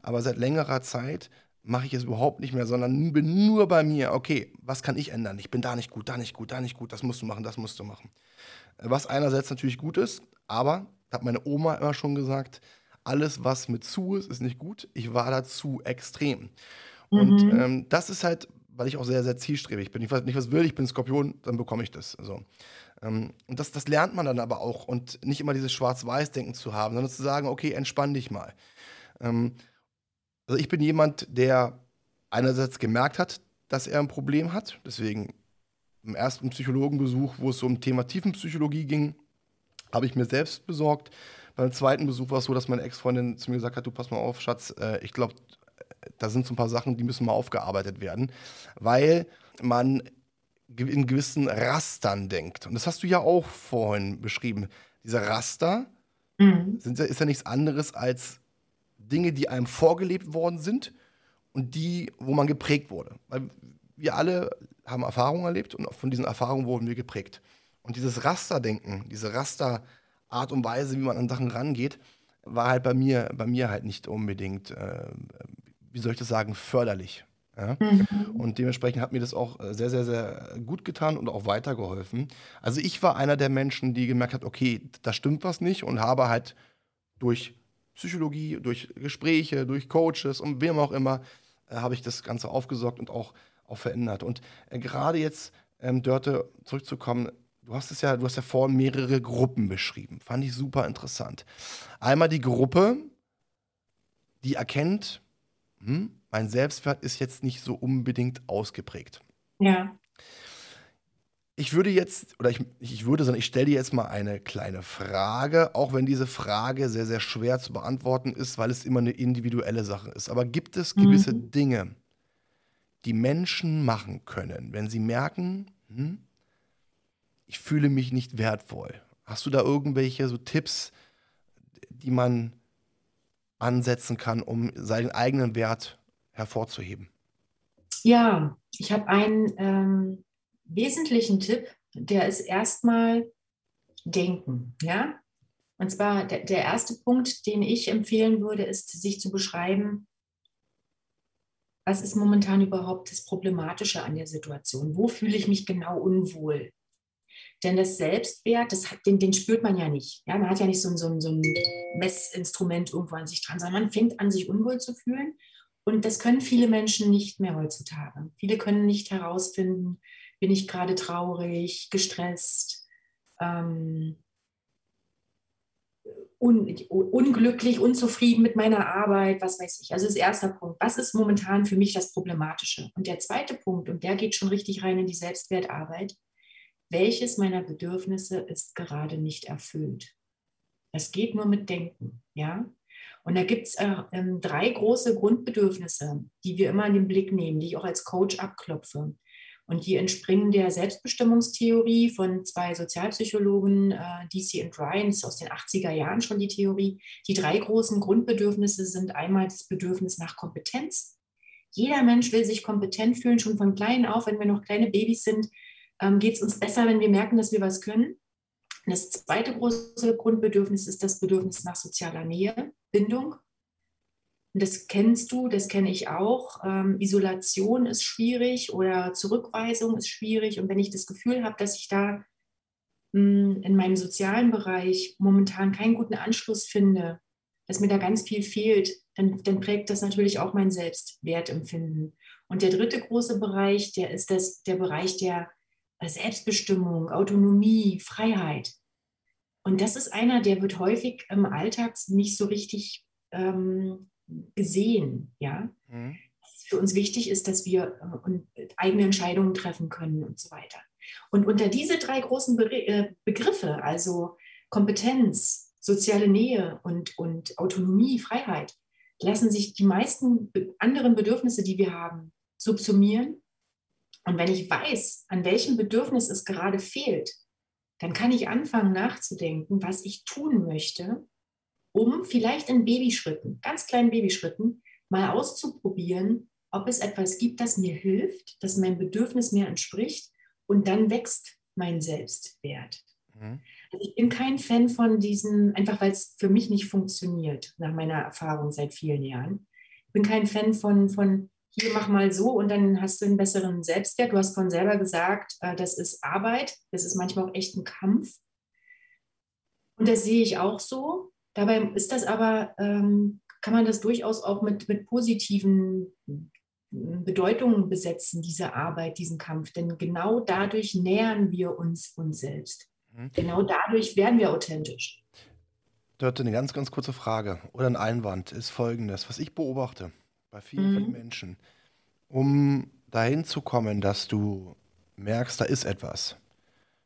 Aber seit längerer Zeit mache ich es überhaupt nicht mehr, sondern bin nur bei mir. Okay, was kann ich ändern? Ich bin da nicht gut, da nicht gut, da nicht gut. Das musst du machen, das musst du machen. Was einerseits natürlich gut ist, aber, hat meine Oma immer schon gesagt, alles, was mit zu ist, ist nicht gut. Ich war dazu extrem. Mhm. Und ähm, das ist halt, weil ich auch sehr, sehr zielstrebig bin. Ich weiß nicht, was will, ich bin Skorpion, dann bekomme ich das. So. Ähm, und das, das lernt man dann aber auch und nicht immer dieses Schwarz-Weiß-Denken zu haben, sondern zu sagen, okay, entspann dich mal. Ähm, also ich bin jemand, der einerseits gemerkt hat, dass er ein Problem hat. Deswegen im ersten Psychologenbesuch, wo es so um Thema Tiefenpsychologie ging, habe ich mir selbst besorgt. Beim zweiten Besuch war es so, dass meine Ex-Freundin zu mir gesagt hat, du pass mal auf, Schatz, äh, ich glaube, da sind so ein paar Sachen, die müssen mal aufgearbeitet werden, weil man in gewissen Rastern denkt. Und das hast du ja auch vorhin beschrieben. Diese Raster mhm. sind, ist ja nichts anderes als Dinge, die einem vorgelebt worden sind und die, wo man geprägt wurde. Weil wir alle haben Erfahrungen erlebt und von diesen Erfahrungen wurden wir geprägt. Und dieses Rasterdenken, diese Rasterart und Weise, wie man an Sachen rangeht, war halt bei mir, bei mir halt nicht unbedingt, äh, wie soll ich das sagen, förderlich. Ja? Mhm. Und dementsprechend hat mir das auch äh, sehr, sehr, sehr gut getan und auch weitergeholfen. Also ich war einer der Menschen, die gemerkt hat, okay, da stimmt was nicht und habe halt durch Psychologie, durch Gespräche, durch Coaches und wem auch immer, äh, habe ich das Ganze aufgesorgt und auch, auch verändert. Und äh, gerade jetzt, ähm, Dörte, zurückzukommen, du hast es ja, du hast ja vorhin mehrere Gruppen beschrieben. Fand ich super interessant. Einmal die Gruppe, die erkennt, hm, mein Selbstwert ist jetzt nicht so unbedingt ausgeprägt. Ja. Ich würde jetzt, oder ich, ich würde, sondern ich stelle dir jetzt mal eine kleine Frage, auch wenn diese Frage sehr, sehr schwer zu beantworten ist, weil es immer eine individuelle Sache ist. Aber gibt es gewisse mhm. Dinge, die Menschen machen können, wenn sie merken, hm, ich fühle mich nicht wertvoll? Hast du da irgendwelche so Tipps, die man ansetzen kann, um seinen eigenen Wert hervorzuheben? Ja, ich habe einen ähm, wesentlichen Tipp, der ist erstmal denken, ja. Und zwar der, der erste Punkt, den ich empfehlen würde, ist, sich zu beschreiben, was ist momentan überhaupt das Problematische an der Situation? Wo fühle ich mich genau unwohl? Denn das Selbstwert, das hat, den, den spürt man ja nicht. Ja, man hat ja nicht so, so, so ein Messinstrument irgendwo an sich dran, sondern man fängt an, sich unwohl zu fühlen. Und das können viele Menschen nicht mehr heutzutage. Viele können nicht herausfinden, bin ich gerade traurig, gestresst, ähm, un unglücklich, unzufrieden mit meiner Arbeit, was weiß ich. Also das erste Punkt, was ist momentan für mich das Problematische? Und der zweite Punkt, und der geht schon richtig rein in die Selbstwertarbeit, welches meiner Bedürfnisse ist gerade nicht erfüllt? Es geht nur mit Denken, ja. Und da gibt es äh, ähm, drei große Grundbedürfnisse, die wir immer in den Blick nehmen, die ich auch als Coach abklopfe. Und die entspringen der Selbstbestimmungstheorie von zwei Sozialpsychologen, äh, DC und Ryan, aus den 80er Jahren schon die Theorie. Die drei großen Grundbedürfnisse sind einmal das Bedürfnis nach Kompetenz. Jeder Mensch will sich kompetent fühlen, schon von klein auf, wenn wir noch kleine Babys sind, ähm, geht es uns besser, wenn wir merken, dass wir was können. Das zweite große Grundbedürfnis ist das Bedürfnis nach sozialer Nähe, Bindung. Das kennst du, das kenne ich auch. Ähm, Isolation ist schwierig oder Zurückweisung ist schwierig. Und wenn ich das Gefühl habe, dass ich da mh, hm, in meinem sozialen Bereich momentan keinen guten Anschluss finde, dass mir da ganz viel fehlt, dann, dann prägt das natürlich auch mein Selbstwertempfinden. Und der dritte große Bereich, der ist das, der Bereich der Selbstbestimmung, Autonomie, Freiheit. Und das ist einer, der wird häufig im Alltag nicht so richtig ähm, gesehen. Ja? Mhm. Für uns wichtig ist, dass wir äh, eigene Entscheidungen treffen können und so weiter. Und unter diese drei großen Be äh, Begriffe, also Kompetenz, soziale Nähe und, und Autonomie, Freiheit, lassen sich die meisten anderen Bedürfnisse, die wir haben, subsumieren und wenn ich weiß, an welchem Bedürfnis es gerade fehlt, dann kann ich anfangen nachzudenken, was ich tun möchte, um vielleicht in Babyschritten, ganz kleinen Babyschritten, mal auszuprobieren, ob es etwas gibt, das mir hilft, das meinem Bedürfnis mehr entspricht und dann wächst mein Selbstwert. Mhm. Also ich bin kein Fan von diesen, einfach weil es für mich nicht funktioniert, nach meiner Erfahrung seit vielen Jahren. Ich bin kein Fan von, von hier mach mal so und dann hast du einen besseren Selbstwert. Du hast von selber gesagt, äh, das ist Arbeit, das ist manchmal auch echt ein Kampf. Und das sehe ich auch so. Dabei ist das aber, ähm, kann man das durchaus auch mit, mit positiven Bedeutungen besetzen, diese Arbeit, diesen Kampf. Denn genau dadurch nähern wir uns uns selbst. Mhm. Genau dadurch werden wir authentisch. Dort eine ganz, ganz kurze Frage oder ein Einwand ist folgendes, was ich beobachte bei vielen mhm. Menschen, um dahin zu kommen, dass du merkst, da ist etwas,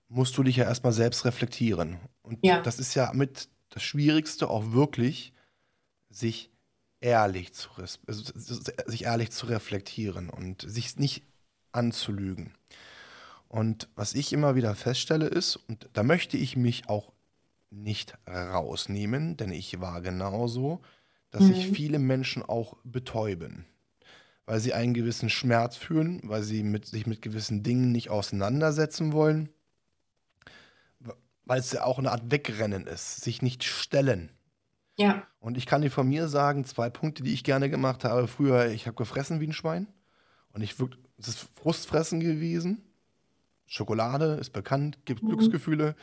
musst du dich ja erstmal selbst reflektieren. Und ja. das ist ja mit das Schwierigste auch wirklich, sich ehrlich zu, also sich ehrlich zu reflektieren und sich nicht anzulügen. Und was ich immer wieder feststelle ist, und da möchte ich mich auch nicht rausnehmen, denn ich war genauso, dass mhm. sich viele Menschen auch betäuben, weil sie einen gewissen Schmerz fühlen, weil sie mit, sich mit gewissen Dingen nicht auseinandersetzen wollen, weil es ja auch eine Art Wegrennen ist, sich nicht stellen. Ja. Und ich kann dir von mir sagen, zwei Punkte, die ich gerne gemacht habe. Früher, ich habe gefressen wie ein Schwein. Und ich wirklich, es ist Frustfressen gewesen. Schokolade ist bekannt, gibt mhm. Glücksgefühle.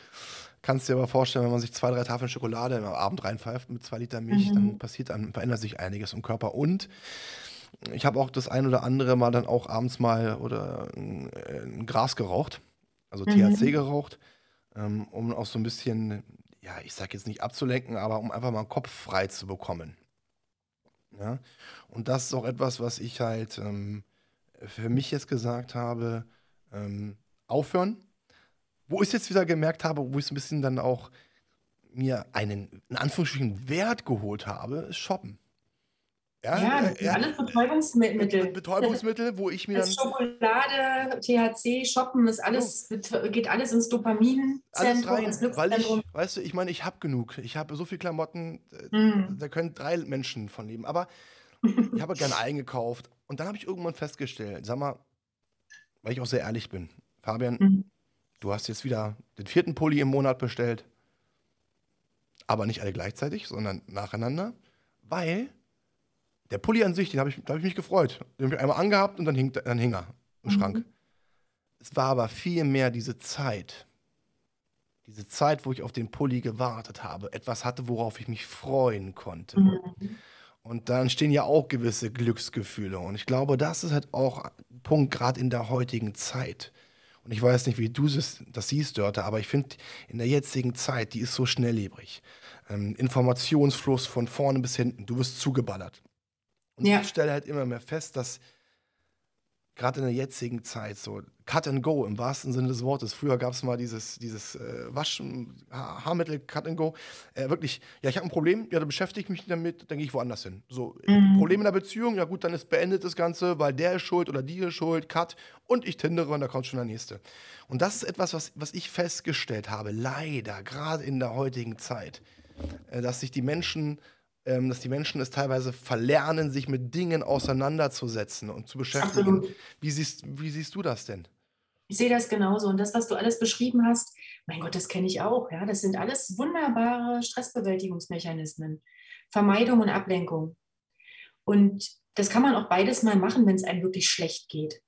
Kannst dir aber vorstellen, wenn man sich zwei, drei Tafeln Schokolade am Abend reinpfeift mit zwei Liter Milch, mhm. dann passiert dann, verändert sich einiges im Körper. Und ich habe auch das ein oder andere Mal dann auch abends mal oder ein, ein Gras geraucht, also mhm. THC geraucht, ähm, um auch so ein bisschen ja, ich sag jetzt nicht abzulenken, aber um einfach mal den Kopf frei zu bekommen. Ja? Und das ist auch etwas, was ich halt ähm, für mich jetzt gesagt habe, ähm, aufhören. Wo ich jetzt wieder gemerkt habe, wo ich es ein bisschen dann auch mir einen, in Anführungsstrichen, Wert geholt habe, ist Shoppen. Ja, ja das sind alles Betäubungsmittel. Betäubungsmittel, wo ich mir dann. Schokolade, THC, Shoppen, ist alles, oh. geht alles ins rein, ins weil ich, weißt du, ich meine, ich habe genug. Ich habe so viel Klamotten, mm. da können drei Menschen von leben. Aber ich habe gerne eingekauft. Und dann habe ich irgendwann festgestellt, sag mal, weil ich auch sehr ehrlich bin, Fabian, mm. Du hast jetzt wieder den vierten Pulli im Monat bestellt. Aber nicht alle gleichzeitig, sondern nacheinander, weil der Pulli an sich, den habe ich, da habe ich mich gefreut. Den habe ich einmal angehabt und dann hing, dann hing er im mhm. Schrank. Es war aber viel mehr diese Zeit. Diese Zeit, wo ich auf den Pulli gewartet habe, etwas hatte, worauf ich mich freuen konnte. Mhm. Und dann stehen ja auch gewisse Glücksgefühle. Und ich glaube, das ist halt auch ein Punkt, gerade in der heutigen Zeit. Und ich weiß nicht, wie du das, das siehst, Dörte, aber ich finde, in der jetzigen Zeit, die ist so schnelllebig. Ähm, Informationsfluss von vorne bis hinten, du wirst zugeballert. Und ja. ich stelle halt immer mehr fest, dass gerade in der jetzigen Zeit so Cut and Go im wahrsten Sinne des Wortes. Früher gab es mal dieses, dieses äh, Wasch, ha Haarmittel, Cut and Go. Äh, wirklich, ja, ich habe ein Problem, ja, dann beschäftige ich mich damit, dann gehe ich woanders hin. So, mhm. Problem in der Beziehung, ja gut, dann ist beendet das Ganze, weil der ist schuld oder die ist schuld, Cut und ich tindere und da kommt schon der nächste. Und das ist etwas, was, was ich festgestellt habe, leider, gerade in der heutigen Zeit, äh, dass sich die Menschen ähm, dass die Menschen es teilweise verlernen, sich mit Dingen auseinanderzusetzen und zu beschäftigen. Wie siehst, wie siehst du das denn? Ich sehe das genauso. Und das, was du alles beschrieben hast, mein Gott, das kenne ich auch. Ja? Das sind alles wunderbare Stressbewältigungsmechanismen. Vermeidung und Ablenkung. Und das kann man auch beides mal machen, wenn es einem wirklich schlecht geht.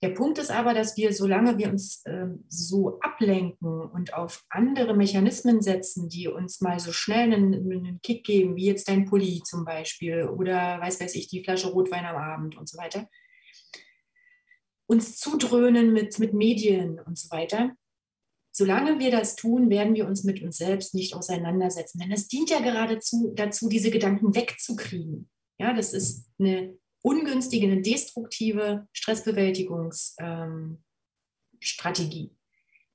Der Punkt ist aber, dass wir, solange wir uns äh, so ablenken und auf andere Mechanismen setzen, die uns mal so schnell einen, einen, Kick geben, wie jetzt dein Pulli zum Beispiel oder weiß weiß ich, die Flasche Rotwein am Abend und so weiter, uns zudröhnen mit, mit Medien und so weiter, solange wir das tun, werden wir uns mit uns selbst nicht auseinandersetzen. Denn es dient ja geradezu dazu, diese Gedanken wegzukriegen. Ja, das ist eine ungünstige, eine destruktive Stressbewältigungsstrategie. Ähm,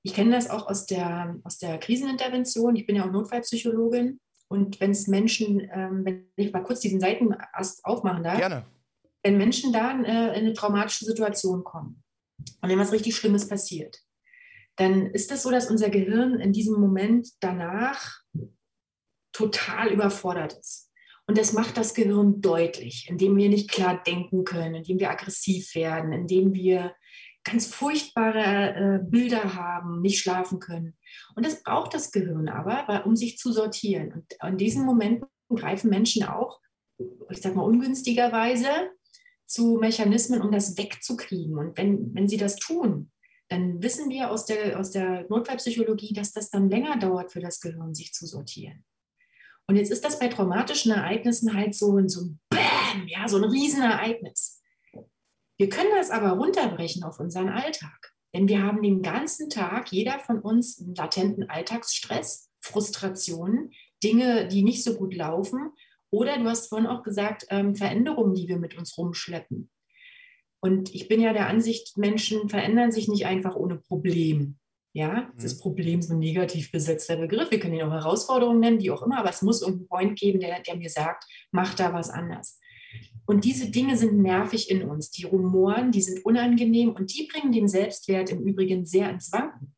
ich kenne das auch aus der, aus der Krisenintervention. Ich bin ja auch Notfallpsychologin. Und wenn es Menschen, ähm, wenn ich mal kurz diesen Seitenast aufmachen darf, Gerne. wenn Menschen da in, äh, in eine traumatische Situation kommen und wenn was richtig Schlimmes passiert, dann ist es das so, dass unser Gehirn in diesem Moment danach total überfordert ist. Und das macht das Gehirn deutlich, indem wir nicht klar denken können, indem wir aggressiv werden, indem wir ganz furchtbare äh, Bilder haben, nicht schlafen können. Und das braucht das Gehirn aber, um sich zu sortieren. Und in diesen Momenten greifen Menschen auch, ich sag mal ungünstigerweise, zu Mechanismen, um das wegzukriegen. Und wenn, wenn sie das tun, dann wissen wir aus der, aus der Notfallpsychologie, dass das dann länger dauert für das Gehirn, sich zu sortieren. Und jetzt ist das bei traumatischen Ereignissen halt so, so ein Bäm, ja, so ein Riesenereignis. Wir können das aber runterbrechen auf unseren Alltag. Denn wir haben den ganzen Tag, jeder von uns, einen latenten Alltagsstress, Frustrationen, Dinge, die nicht so gut laufen. Oder du hast vorhin auch gesagt, ähm, Veränderungen, die wir mit uns rumschleppen. Und ich bin ja der Ansicht, Menschen verändern sich nicht einfach ohne Problem. Ja, das ist mhm. Problem so ein negativ besetzter Begriff. Wir können ihn auch Herausforderungen nennen, wie auch immer, aber es muss irgendeinen Point geben, der, der mir sagt, mach da was anders. Und diese Dinge sind nervig in uns. Die rumoren, die sind unangenehm und die bringen den Selbstwert im Übrigen sehr ins Wanken.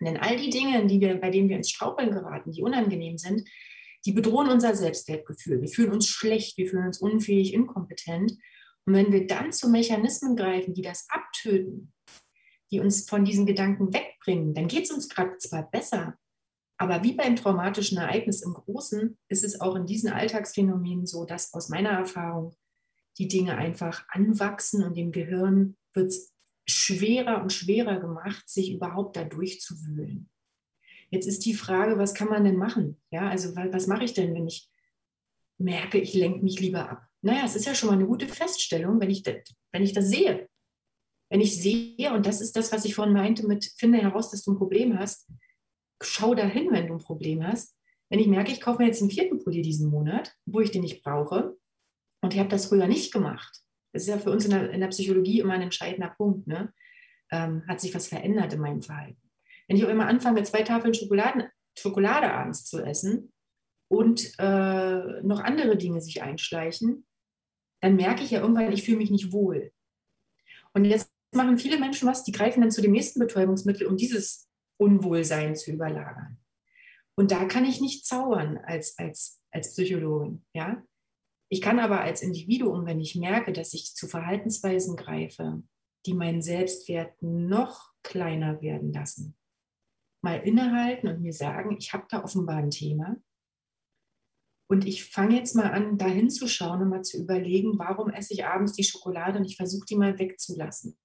Denn all die Dinge, die wir, bei denen wir ins Straucheln geraten, die unangenehm sind, die bedrohen unser Selbstwertgefühl. Wir fühlen uns schlecht, wir fühlen uns unfähig, inkompetent. Und wenn wir dann zu Mechanismen greifen, die das abtöten, die uns von diesen Gedanken wegbringen, dann geht es uns gerade zwar besser, aber wie beim traumatischen Ereignis im Großen ist es auch in diesen Alltagsphänomenen so, dass aus meiner Erfahrung die Dinge einfach anwachsen und dem Gehirn wird es schwerer und schwerer gemacht, sich überhaupt da durchzuwühlen. Jetzt ist die Frage, was kann man denn machen? Ja, also was mache ich denn, wenn ich merke, ich lenke mich lieber ab? Naja, es ist ja schon mal eine gute Feststellung, wenn ich, das, wenn ich das sehe. Wenn ich sehe, und das ist das, was ich vorhin meinte mit, finde heraus, dass du ein Problem hast, schau dahin, wenn du ein Problem hast. Wenn ich merke, ich kaufe mir jetzt einen vierten Pulli diesen Monat, wo ich den nicht brauche, und ich habe das früher nicht gemacht. Das ist ja für uns in der, in der Psychologie immer ein entscheidender Punkt. Ne? Ähm, hat sich was verändert in meinem Verhalten. Wenn ich auch immer anfange, zwei Tafeln Schokoladen, Schokolade abends zu essen und äh, noch andere Dinge sich einschleichen, dann merke ich ja irgendwann, ich fühle mich nicht wohl. Und jetzt machen viele Menschen was, die greifen dann zu dem nächsten Betäubungsmittel, um dieses Unwohlsein zu überlagern. Und da kann ich nicht zaubern als, als, als Psychologin. Ja? Ich kann aber als Individuum, wenn ich merke, dass ich zu Verhaltensweisen greife, die meinen Selbstwert noch kleiner werden lassen, mal innehalten und mir sagen, ich habe da offenbar ein Thema. Und ich fange jetzt mal an, da hinzuschauen und mal zu überlegen, warum esse ich abends die Schokolade und ich versuche die mal wegzulassen.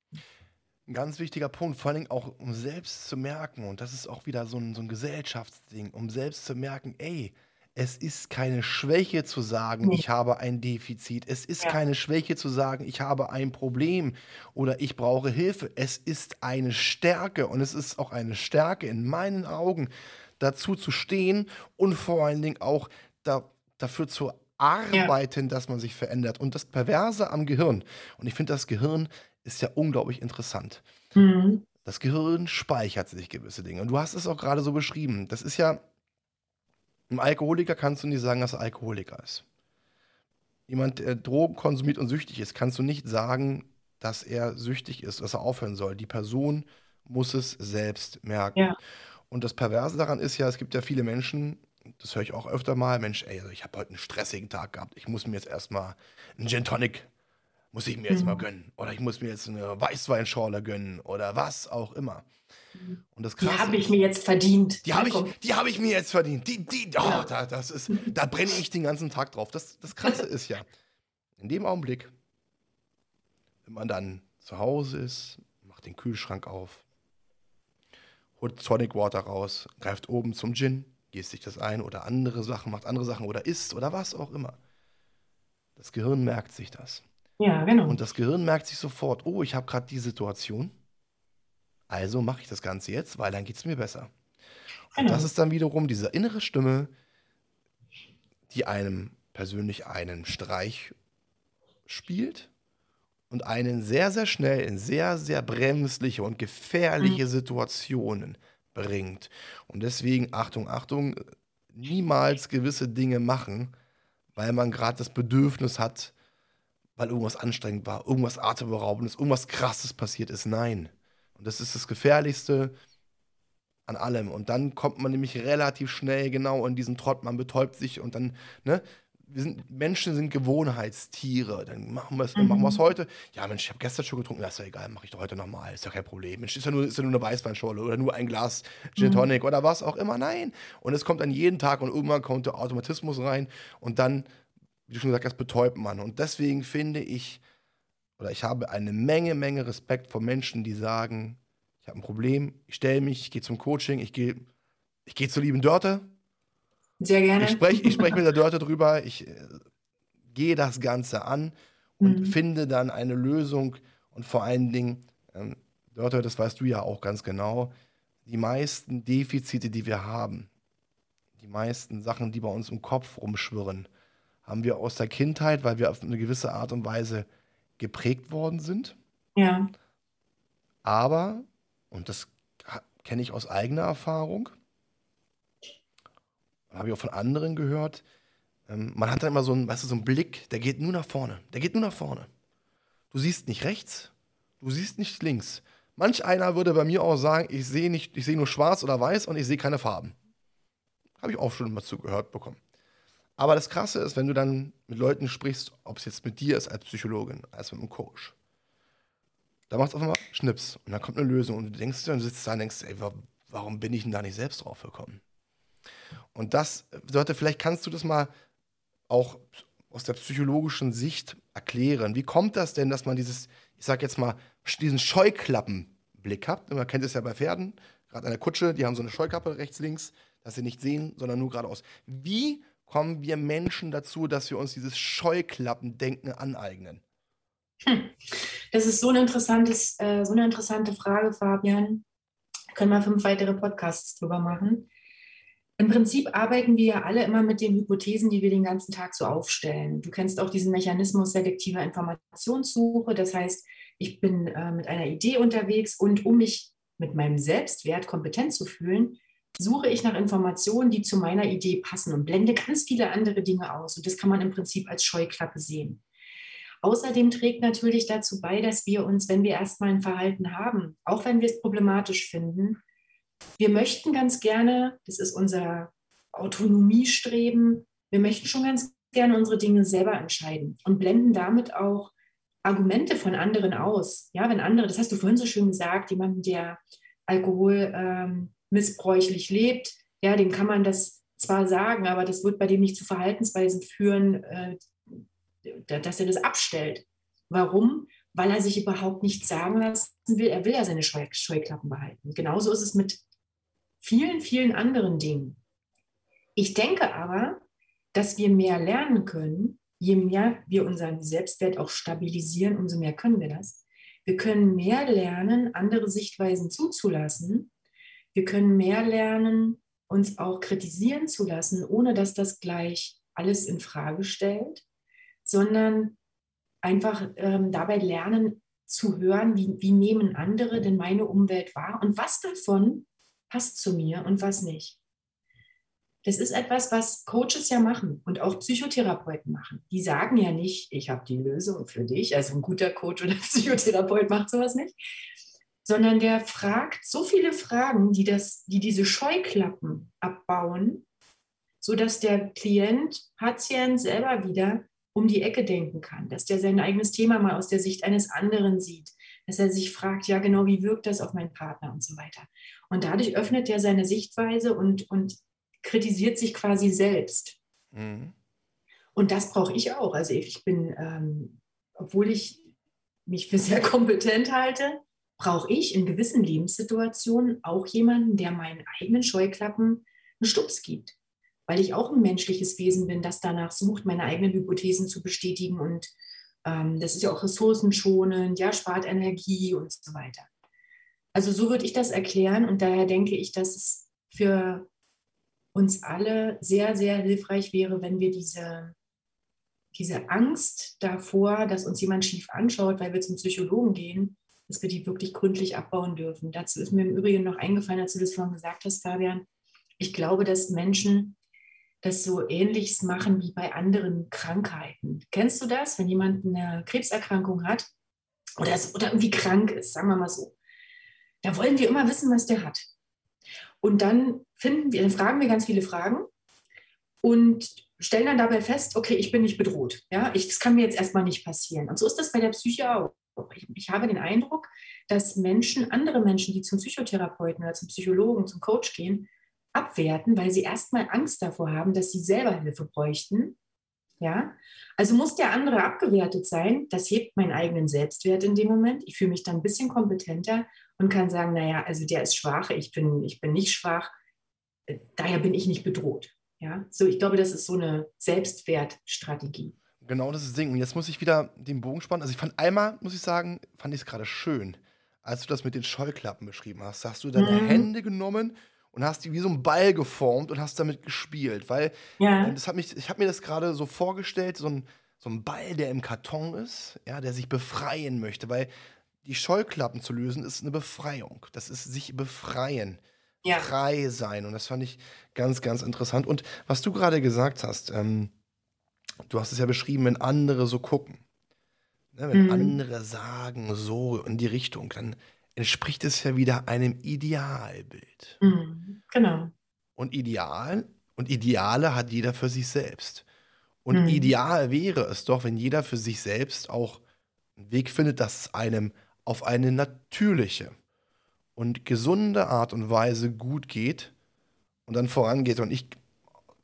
Ein ganz wichtiger Punkt, vor allem auch um selbst zu merken, und das ist auch wieder so ein, so ein Gesellschaftsding, um selbst zu merken, ey, es ist keine Schwäche zu sagen, ich habe ein Defizit. Es ist Ja. keine Schwäche zu sagen, ich habe ein Problem oder ich brauche Hilfe. Es ist eine Stärke und es ist auch eine Stärke in meinen Augen, dazu zu stehen und vor allen Dingen auch da, dafür zu arbeiten, dass man sich verändert. Und das Perverse am Gehirn, und ich finde, das Gehirn ist ja unglaublich interessant. Mhm. Das Gehirn speichert sich gewisse Dinge. Und du hast es auch gerade so beschrieben. Das ist ja, einem Alkoholiker kannst du nicht sagen, dass er Alkoholiker ist. Jemand, der Drogen konsumiert und süchtig ist, kannst du nicht sagen, dass er süchtig ist, dass er aufhören soll. Die Person muss es selbst merken. Ja. Und das Perverse daran ist ja, es gibt ja viele Menschen, das höre ich auch öfter mal, Mensch, ey, also ich habe heute einen stressigen Tag gehabt. Ich muss mir jetzt erstmal einen Gin Tonic, muss ich mir jetzt mal Mhm. gönnen. Oder ich muss mir jetzt eine Weißweinschorle gönnen oder was auch immer. Und das Die habe ich mir jetzt verdient. die habe ich, die hab ich mir jetzt verdient. Die, die, oh, Ja. da, das ist, da brenne ich den ganzen Tag drauf. Das, das Krasse ist ja, in dem Augenblick, wenn man dann zu Hause ist, macht den Kühlschrank auf, holt Tonic Water raus, greift oben zum Gin, gießt sich das ein oder andere Sachen, macht andere Sachen oder isst oder was auch immer. Das Gehirn merkt sich das. Ja, genau. Und das Gehirn merkt sich sofort, oh, ich habe gerade die Situation. Also mache ich das Ganze jetzt, weil dann geht es mir besser. Und Genau. das ist dann wiederum diese innere Stimme, die einem persönlich einen Streich spielt und einen sehr, sehr schnell in sehr, sehr bremsliche und gefährliche Situationen bringt. Und deswegen, Achtung, Achtung, niemals gewisse Dinge machen, weil man gerade das Bedürfnis hat, weil irgendwas anstrengend war, irgendwas atemberaubendes, irgendwas krasses passiert ist. Nein. Und das ist das Gefährlichste an allem. Und dann kommt man nämlich relativ schnell genau in diesen Trott, man betäubt sich und dann, ne, wir sind, Menschen sind Gewohnheitstiere. Dann machen wir es mhm. machen heute. Ja, Mensch, ich habe gestern schon getrunken. Ja, ist ja egal, mache ich doch heute nochmal. Ist ja kein Problem. Mensch, ist ja nur, ist ja nur eine Weißweinschorle oder nur ein Glas Gin mhm. Tonic mhm. oder was auch immer. Nein. Und es kommt dann jeden Tag und irgendwann kommt der Automatismus rein und dann, wie du schon gesagt hast, betäubt man. Und deswegen finde ich, oder ich habe eine Menge, Menge Respekt vor Menschen, die sagen, ich habe ein Problem, ich stelle mich, ich gehe zum Coaching, ich gehe ich geh zur lieben Dörte, sehr gerne. Ich spreche ich sprech mit der Dörte drüber, ich äh, gehe das Ganze an und mhm. finde dann eine Lösung und vor allen Dingen, ähm, Dörte, das weißt du ja auch ganz genau, die meisten Defizite, die wir haben, die meisten Sachen, die bei uns im Kopf rumschwirren, haben wir aus der Kindheit, weil wir auf eine gewisse Art und Weise geprägt worden sind. Ja. Aber, und das kenne ich aus eigener Erfahrung, habe ich auch von anderen gehört, ähm, man hat dann immer so einen, weißt du, so einen Blick, der geht nur nach vorne. Der geht nur nach vorne. Du siehst nicht rechts, du siehst nicht links. Manch einer würde bei mir auch sagen, ich sehe nicht, ich sehe nur schwarz oder weiß und ich sehe keine Farben. Habe ich auch schon mal zugehört bekommen. Aber das Krasse ist, wenn du dann mit Leuten sprichst, ob es jetzt mit dir ist als Psychologin, als mit einem Coach, da macht es auf einmal Schnips und dann kommt eine Lösung und du denkst, du sitzt da und denkst, ey, warum bin ich denn da nicht selbst drauf gekommen? Und das sollte, vielleicht kannst du das mal auch aus der psychologischen Sicht erklären. Wie kommt das denn, dass man dieses, ich sag jetzt mal, diesen Scheuklappenblick hat? Man kennt es ja bei Pferden, gerade an der Kutsche, die haben so eine Scheukappe rechts, links, dass sie nicht sehen, sondern nur geradeaus. Wie kommen wir Menschen dazu, dass wir uns dieses Scheuklappendenken aneignen? Hm. Das ist so, ein interessantes, äh, so eine interessante Frage, Fabian. Können wir fünf weitere Podcasts drüber machen. Im Prinzip arbeiten wir ja alle immer mit den Hypothesen, die wir den ganzen Tag so aufstellen. Du kennst auch diesen Mechanismus selektiver Informationssuche. Das heißt, ich bin äh, mit einer Idee unterwegs und um mich mit meinem Selbstwert kompetent zu fühlen, suche ich nach Informationen, die zu meiner Idee passen und blende ganz viele andere Dinge aus. Und das kann man im Prinzip als Scheuklappe sehen. Außerdem trägt natürlich dazu bei, dass wir uns, wenn wir erstmal ein Verhalten haben, auch wenn wir es problematisch finden, wir möchten ganz gerne, das ist unser Autonomiestreben, wir möchten schon ganz gerne unsere Dinge selber entscheiden und blenden damit auch Argumente von anderen aus. Ja, wenn andere, das hast du vorhin so schön gesagt, jemanden, der Alkohol ähm, missbräuchlich lebt, ja, dem kann man das zwar sagen, aber das wird bei dem nicht zu Verhaltensweisen führen, äh, dass er das abstellt. Warum? Weil er sich überhaupt nicht sagen lassen will, er will ja seine Scheuklappen behalten. Genauso ist es mit vielen, vielen anderen Dingen. Ich denke aber, dass wir mehr lernen können, je mehr wir unseren Selbstwert auch stabilisieren, umso mehr können wir das. Wir können mehr lernen, andere Sichtweisen zuzulassen. Wir können mehr lernen, uns auch kritisieren zu lassen, ohne dass das gleich alles in Frage stellt, sondern einfach ähm, dabei lernen zu hören, wie, wie nehmen andere denn meine Umwelt wahr und was davon passt zu mir und was nicht. Das ist etwas, was Coaches ja machen und auch Psychotherapeuten machen. Die sagen ja nicht, ich habe die Lösung für dich. Also ein guter Coach oder Psychotherapeut macht sowas nicht, sondern der fragt so viele Fragen, die, das, die diese Scheuklappen abbauen, sodass der Klient, Patient selber wieder um die Ecke denken kann, dass der sein eigenes Thema mal aus der Sicht eines anderen sieht, dass er sich fragt, ja genau, wie wirkt das auf meinen Partner und so weiter. Und dadurch öffnet er seine Sichtweise und, und kritisiert sich quasi selbst. Mhm. Und das brauche ich auch. Also ich bin, ähm, obwohl ich mich für sehr kompetent halte, brauche ich in gewissen Lebenssituationen auch jemanden, der meinen eigenen Scheuklappen einen Stups gibt. Weil ich auch ein menschliches Wesen bin, das danach sucht, meine eigenen Hypothesen zu bestätigen und ähm, das ist ja auch ressourcenschonend, ja, spart Energie und so weiter. Also so würde ich das erklären und daher denke ich, dass es für uns alle sehr, sehr hilfreich wäre, wenn wir diese, diese Angst davor, dass uns jemand schief anschaut, weil wir zum Psychologen gehen, dass wir die wirklich gründlich abbauen dürfen. Dazu ist mir im Übrigen noch eingefallen, als du das vorhin gesagt hast, Fabian. Ich glaube, dass Menschen das so ähnliches machen wie bei anderen Krankheiten. Kennst du das, wenn jemand eine Krebserkrankung hat oder, oder irgendwie krank ist, sagen wir mal so? Da wollen wir immer wissen, was der hat. Und dann finden wir, dann fragen wir ganz viele Fragen und stellen dann dabei fest, okay, ich bin nicht bedroht. Ja, ich, das kann mir jetzt erstmal nicht passieren. Und so ist das bei der Psyche auch. Ich, habe den Eindruck, dass Menschen, andere Menschen, die zum Psychotherapeuten oder zum Psychologen, zum Coach gehen, abwerten, weil sie erstmal Angst davor haben, dass sie selber Hilfe bräuchten. Ja, also muss der andere abgewertet sein. Das hebt meinen eigenen Selbstwert in dem Moment. Ich fühle mich dann ein bisschen kompetenter und kann sagen, naja, also der ist schwach, ich bin, ich bin nicht schwach, äh, daher bin ich nicht bedroht. Ja, so ich glaube, das ist so eine Selbstwertstrategie. Genau das ist das Ding. Und jetzt muss ich wieder den Bogen spannen. Also ich fand einmal, muss ich sagen, fand ich es gerade schön, als du das mit den Scheuklappen beschrieben hast. Hast du deine mhm. Hände genommen und hast die wie so ein Ball geformt und hast damit gespielt. Weil ja. das hat mich, ich habe mir das gerade so vorgestellt, so ein, so ein Ball, der im Karton ist, ja, der sich befreien möchte. Weil die Scheuklappen zu lösen, ist eine Befreiung. Das ist sich befreien. Ja. Frei sein. Und das fand ich ganz, ganz interessant. Und was du gerade gesagt hast, ähm, du hast es ja beschrieben, wenn andere so gucken. Ne, wenn mhm. andere sagen, so in die Richtung, dann entspricht es ja wieder einem Idealbild. Mhm. Genau. Und Ideal und Ideale hat jeder für sich selbst. Und mhm. ideal wäre es doch, wenn jeder für sich selbst auch einen Weg findet, dass es einem auf eine natürliche und gesunde Art und Weise gut geht und dann vorangeht. Und ich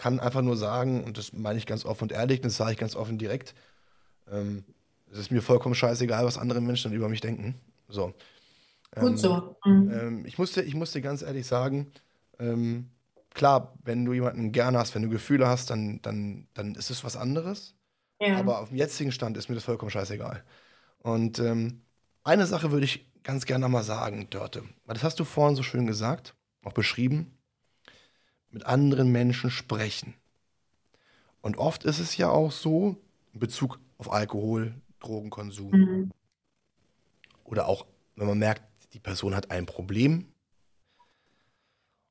kann einfach nur sagen, und das meine ich ganz offen und ehrlich, das sage ich ganz offen direkt, ähm, es ist mir vollkommen scheißegal, was andere Menschen dann über mich denken. So. Ähm, Gut so. Mhm. Ähm, ich, musste, ich musste ganz ehrlich sagen, ähm, klar, wenn du jemanden gerne hast, wenn du Gefühle hast, dann, dann, dann ist es was anderes. Ja. Aber auf dem jetzigen Stand ist mir das vollkommen scheißegal. Und ähm, eine Sache würde ich ganz gerne mal sagen, Dörte. Weil das hast du vorhin so schön gesagt, auch beschrieben. Mit anderen Menschen sprechen. Und oft ist es ja auch so, in Bezug auf Alkohol, Drogenkonsum. Mhm. Oder auch, wenn man merkt, die Person hat ein Problem.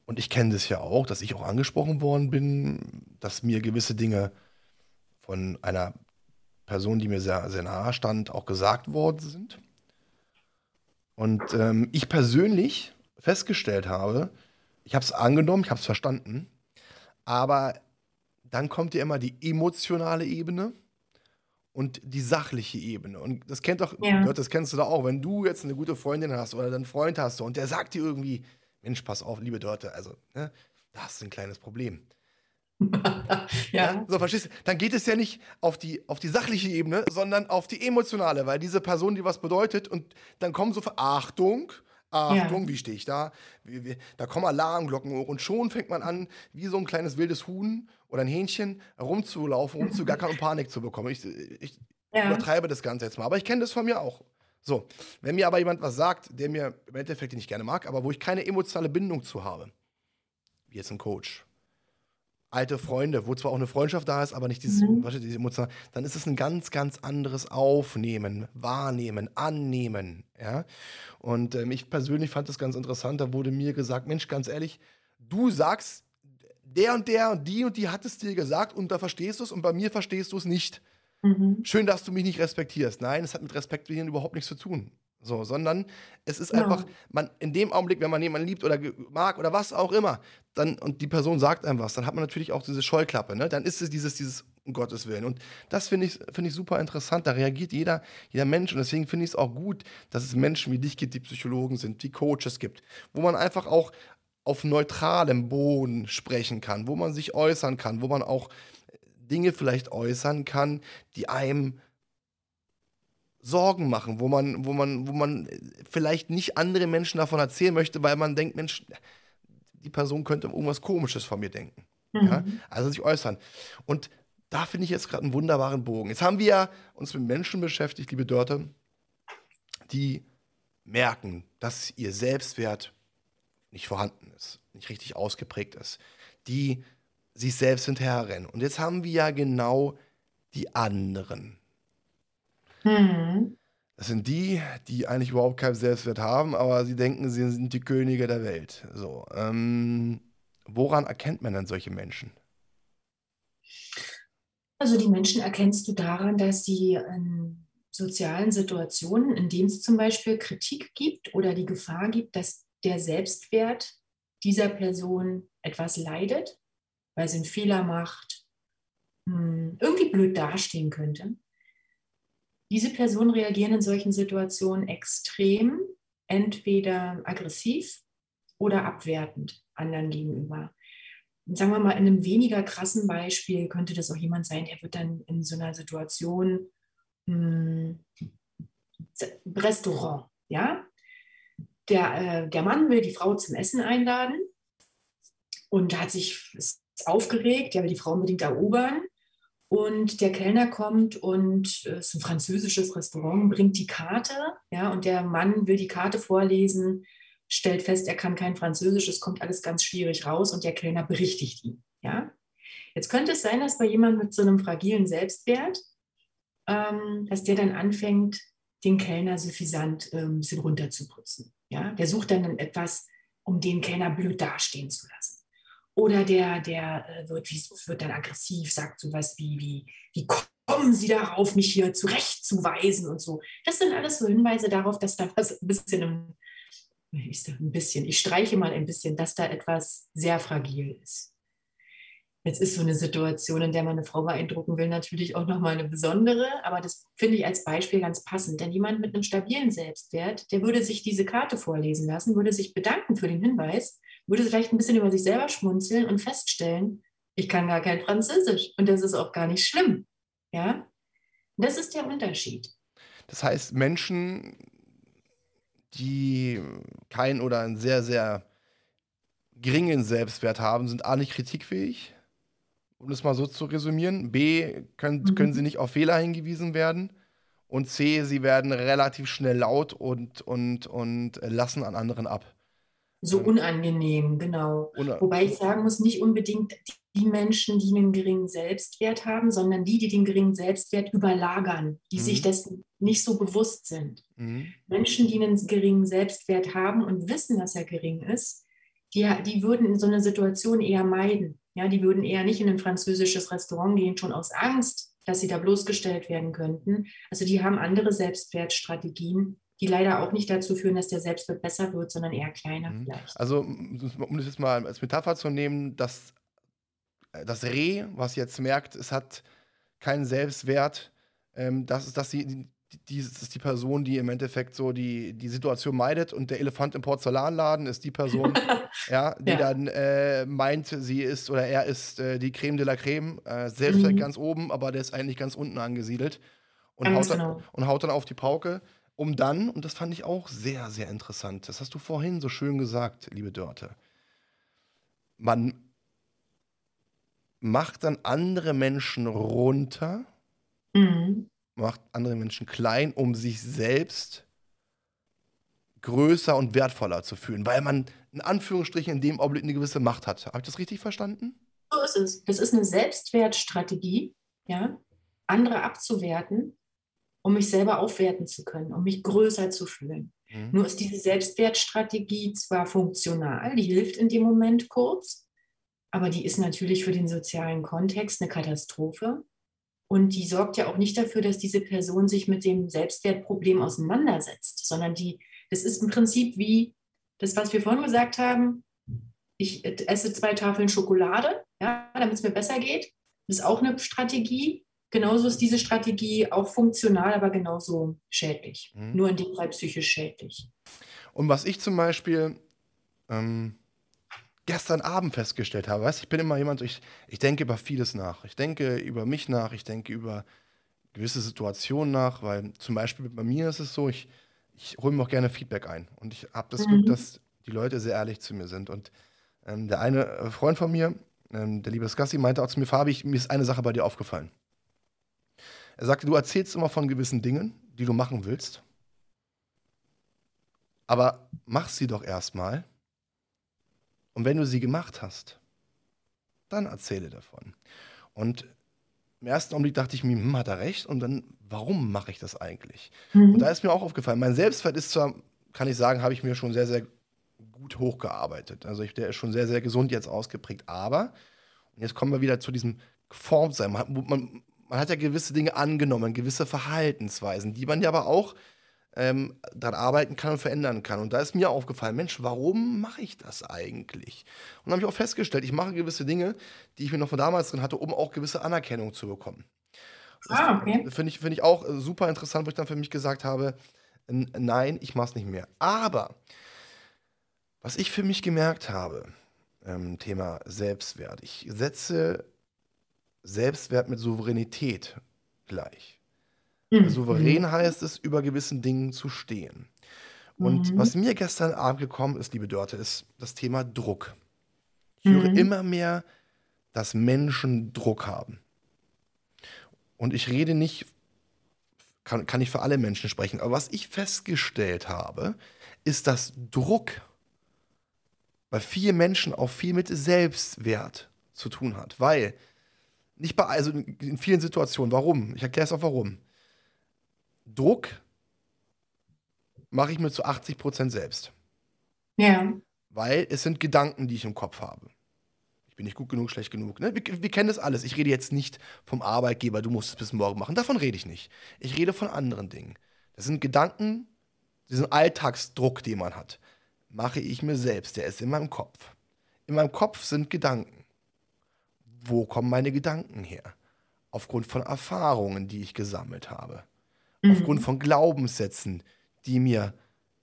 Und ich kenne das ja auch, dass ich auch angesprochen worden bin, dass mir gewisse Dinge von einer Person, die mir sehr, sehr nahe stand, auch gesagt worden sind. Und ähm, ich persönlich festgestellt habe, ich habe es angenommen, ich habe es verstanden, aber dann kommt ja immer die emotionale Ebene und die sachliche Ebene. Und das kennt doch, ja. Das kennst du doch auch, wenn du jetzt eine gute Freundin hast oder einen Freund hast und der sagt dir irgendwie, Mensch, pass auf, liebe Dörte, also, ne, da hast du ein kleines Problem. ja. So, verstehst du? Dann geht es ja nicht auf die, auf die sachliche Ebene, sondern auf die emotionale, weil diese Person dir was bedeutet und dann kommen so Achtung, Achtung, ja. wie stehe ich da? Da kommen Alarmglocken hoch und schon fängt man an, wie so ein kleines wildes Huhn oder ein Hähnchen rumzulaufen, rumzugackern und Panik zu bekommen. Ich, ich ja. übertreibe das Ganze jetzt mal, aber ich kenne das von mir auch. So, wenn mir aber jemand was sagt, der mir im Endeffekt nicht gerne mag, aber wo ich keine emotionale Bindung zu habe, wie jetzt ein Coach alte Freunde, wo zwar auch eine Freundschaft da ist, aber nicht dieses, mhm. diese Emotion, dann ist es ein ganz, ganz anderes Aufnehmen, Wahrnehmen, Annehmen. Ja? Und ähm, ich persönlich fand das ganz interessant. Da wurde mir gesagt: Mensch, ganz ehrlich, du sagst, der und der und die und die hat es dir gesagt und da verstehst du es und bei mir verstehst du es nicht. Mhm. Schön, dass du mich nicht respektierst. Nein, es hat mit Respektieren überhaupt nichts zu tun. So, sondern es ist ja. einfach, man, in dem Augenblick, wenn man jemanden liebt oder mag oder was auch immer, dann, und die Person sagt einem was, dann hat man natürlich auch diese Scheuklappe, ne? Dann ist es dieses, dieses, um Gottes Willen. Und das finde ich, find ich super interessant. Da reagiert jeder, jeder Mensch. Und deswegen finde ich es auch gut, dass es Menschen wie dich gibt, die Psychologen sind, die Coaches gibt, wo man einfach auch auf neutralem Boden sprechen kann, wo man sich äußern kann, wo man auch Dinge vielleicht äußern kann, die einem Sorgen machen, wo man, wo man, wo man vielleicht nicht andere Menschen davon erzählen möchte, weil man denkt, Mensch, die Person könnte irgendwas Komisches von mir denken. Mhm. Ja? Also sich äußern. Und da finde ich jetzt gerade einen wunderbaren Bogen. Jetzt haben wir ja uns mit Menschen beschäftigt, liebe Dörte, die merken, dass ihr Selbstwert nicht vorhanden ist, nicht richtig ausgeprägt ist, die sich selbst hinterherrennen. Und jetzt haben wir ja genau die anderen. Mhm. Das sind die, die eigentlich überhaupt keinen Selbstwert haben, aber sie denken, sie sind die Könige der Welt. So, ähm, woran erkennt man dann solche Menschen? Also die Menschen erkennst du daran, dass sie in sozialen Situationen, in denen es zum Beispiel Kritik gibt oder die Gefahr gibt, dass der Selbstwert dieser Person etwas leidet, weil sie einen Fehler macht, hm, irgendwie blöd dastehen könnte. Diese Personen reagieren in solchen Situationen extrem, entweder aggressiv oder abwertend anderen gegenüber. Sagen wir mal, in einem weniger krassen Beispiel könnte das auch jemand sein, der wird dann in so einer Situation, mh, hm, Restaurant, ja, der, äh, der Mann will die Frau zum Essen einladen und hat sich aufgeregt, der will die Frau unbedingt erobern. Und der Kellner kommt und es äh, ist ein französisches Restaurant, bringt die Karte, ja, und der Mann will die Karte vorlesen, stellt fest, er kann kein Französisch, es kommt alles ganz schwierig raus und der Kellner berichtigt ihn, ja. Jetzt könnte es sein, dass bei jemandem mit so einem fragilen Selbstwert, ähm, dass der dann anfängt, den Kellner suffisant äh, ein bisschen runterzuputzen. Ja? Der sucht dann etwas, um den Kellner blöd dastehen zu lassen. Oder der, der äh, wird, wird dann aggressiv, sagt sowas wie, wie, wie kommen Sie darauf, mich hier zurechtzuweisen und so. Das sind alles so Hinweise darauf, dass da was ein bisschen, ein bisschen, ich streiche mal ein bisschen, dass da etwas sehr fragil ist. Jetzt ist so eine Situation, in der man eine Frau beeindrucken will, natürlich auch nochmal eine besondere, aber das finde ich als Beispiel ganz passend. Denn jemand mit einem stabilen Selbstwert, der würde sich diese Karte vorlesen lassen, würde sich bedanken für den Hinweis, würde vielleicht ein bisschen über sich selber schmunzeln und feststellen, ich kann gar kein Französisch und das ist auch gar nicht schlimm. Ja, das ist der Unterschied. Das heißt, Menschen, die keinen oder einen sehr, sehr geringen Selbstwert haben, sind A nicht kritikfähig, um es mal so zu resümieren. B, können, mhm. können sie nicht auf Fehler hingewiesen werden. Und C, sie werden relativ schnell laut und, und, und lassen an anderen ab. So unangenehm, genau. Una Wobei ich sagen muss, nicht unbedingt die Menschen, die einen geringen Selbstwert haben, sondern die, die den geringen Selbstwert überlagern, die mhm. sich dessen nicht so bewusst sind. Mhm. Menschen, die einen geringen Selbstwert haben und wissen, dass er gering ist, die, die würden in so einer Situation eher meiden. Ja, die würden eher nicht in ein französisches Restaurant gehen, schon aus Angst, dass sie da bloßgestellt werden könnten. Also die haben andere Selbstwertstrategien, die leider auch nicht dazu führen, dass der Selbstwert besser wird, sondern eher kleiner mhm. vielleicht. Also um das jetzt mal als Metapher zu nehmen, das, äh, das Reh, was jetzt merkt, es hat keinen Selbstwert, ähm, das ist, dass sie die, das ist die Person, die im Endeffekt so die, die Situation meidet und der Elefant im Porzellanladen ist die Person, ja, die ja. dann äh, meint, sie ist oder er ist äh, die Creme de la Creme, äh, selbst mhm. ganz oben, aber der ist eigentlich ganz unten angesiedelt und haut, dann, genau. und haut dann auf die Pauke, um dann, und das fand ich auch sehr, sehr interessant, das hast du vorhin so schön gesagt, liebe Dörte, man macht dann andere Menschen runter, mhm macht andere Menschen klein, um sich selbst größer und wertvoller zu fühlen, weil man in Anführungsstrichen in dem Augenblick eine gewisse Macht hat. Habe ich das richtig verstanden? So ist es. Das ist eine Selbstwertstrategie, ja, andere abzuwerten, um mich selber aufwerten zu können, um mich größer zu fühlen. Mhm. Nur ist diese Selbstwertstrategie zwar funktional, die hilft in dem Moment kurz, aber die ist natürlich für den sozialen Kontext eine Katastrophe, und die sorgt ja auch nicht dafür, dass diese Person sich mit dem Selbstwertproblem auseinandersetzt, sondern die, das ist im Prinzip wie das, was wir vorhin gesagt haben. Ich esse zwei Tafeln Schokolade, ja, damit es mir besser geht. Das ist auch eine Strategie. Genauso ist diese Strategie auch funktional, aber genauso schädlich. Mhm. Nur in dem Fall psychisch schädlich. Und was ich zum Beispiel ähm, gestern Abend festgestellt habe. Weißt, ich bin immer jemand, ich, ich denke über vieles nach. Ich denke über mich nach, ich denke über gewisse Situationen nach, weil zum Beispiel bei mir ist es so, ich, ich hole mir auch gerne Feedback ein. Und ich habe das mhm. Glück, dass die Leute sehr ehrlich zu mir sind. Und ähm, der eine äh, Freund von mir, ähm, der liebe Skassi, meinte auch zu mir, Fabi, ich, mir ist eine Sache bei dir aufgefallen. Er sagte, du erzählst immer von gewissen Dingen, die du machen willst. Aber mach sie doch erstmal und wenn du sie gemacht hast, dann erzähle davon. Und im ersten Augenblick dachte ich mir, hm, hat er recht? Und dann, warum mache ich das eigentlich? Mhm. Und da ist mir auch aufgefallen, mein Selbstwert ist zwar, kann ich sagen, habe ich mir schon sehr, sehr gut hochgearbeitet. Also ich, der ist schon sehr, sehr gesund jetzt ausgeprägt. Aber, und jetzt kommen wir wieder zu diesem Geformtsein. Man, man, man hat ja gewisse Dinge angenommen, gewisse Verhaltensweisen, die man ja aber auch ähm, daran arbeiten kann und verändern kann. Und da ist mir aufgefallen, Mensch, warum mache ich das eigentlich? Und habe ich auch festgestellt, ich mache gewisse Dinge, die ich mir noch von damals drin hatte, um auch gewisse Anerkennung zu bekommen. Ah, okay. Finde ich, find ich auch äh, super interessant, wo ich dann für mich gesagt habe, nein, ich mache es nicht mehr. Aber was ich für mich gemerkt habe, ähm, Thema Selbstwert, ich setze Selbstwert mit Souveränität gleich. Mhm. Souverän heißt es, über gewissen Dingen zu stehen. Und mhm. was mir gestern Abend gekommen ist, liebe Dörte, ist das Thema Druck. Ich höre mhm. immer mehr, dass Menschen Druck haben. Und ich rede nicht, kann, kann ich für alle Menschen sprechen, aber was ich festgestellt habe, ist, dass Druck bei vielen Menschen auch viel mit Selbstwert zu tun hat. Weil, nicht bei, also in vielen Situationen, warum? Ich erkläre es auch warum. Druck mache ich mir zu 80 Prozent selbst. Ja. Weil es sind Gedanken, die ich im Kopf habe. Ich bin nicht gut genug, schlecht genug. Ne? Wir, wir kennen das alles. Ich rede jetzt nicht vom Arbeitgeber, du musst es bis morgen machen. Davon rede ich nicht. Ich rede von anderen Dingen. Das sind Gedanken, diesen Alltagsdruck, den man hat, mache ich mir selbst. Der ist in meinem Kopf. In meinem Kopf sind Gedanken. Wo kommen meine Gedanken her? Aufgrund von Erfahrungen, die ich gesammelt habe mhm. aufgrund von Glaubenssätzen, die mir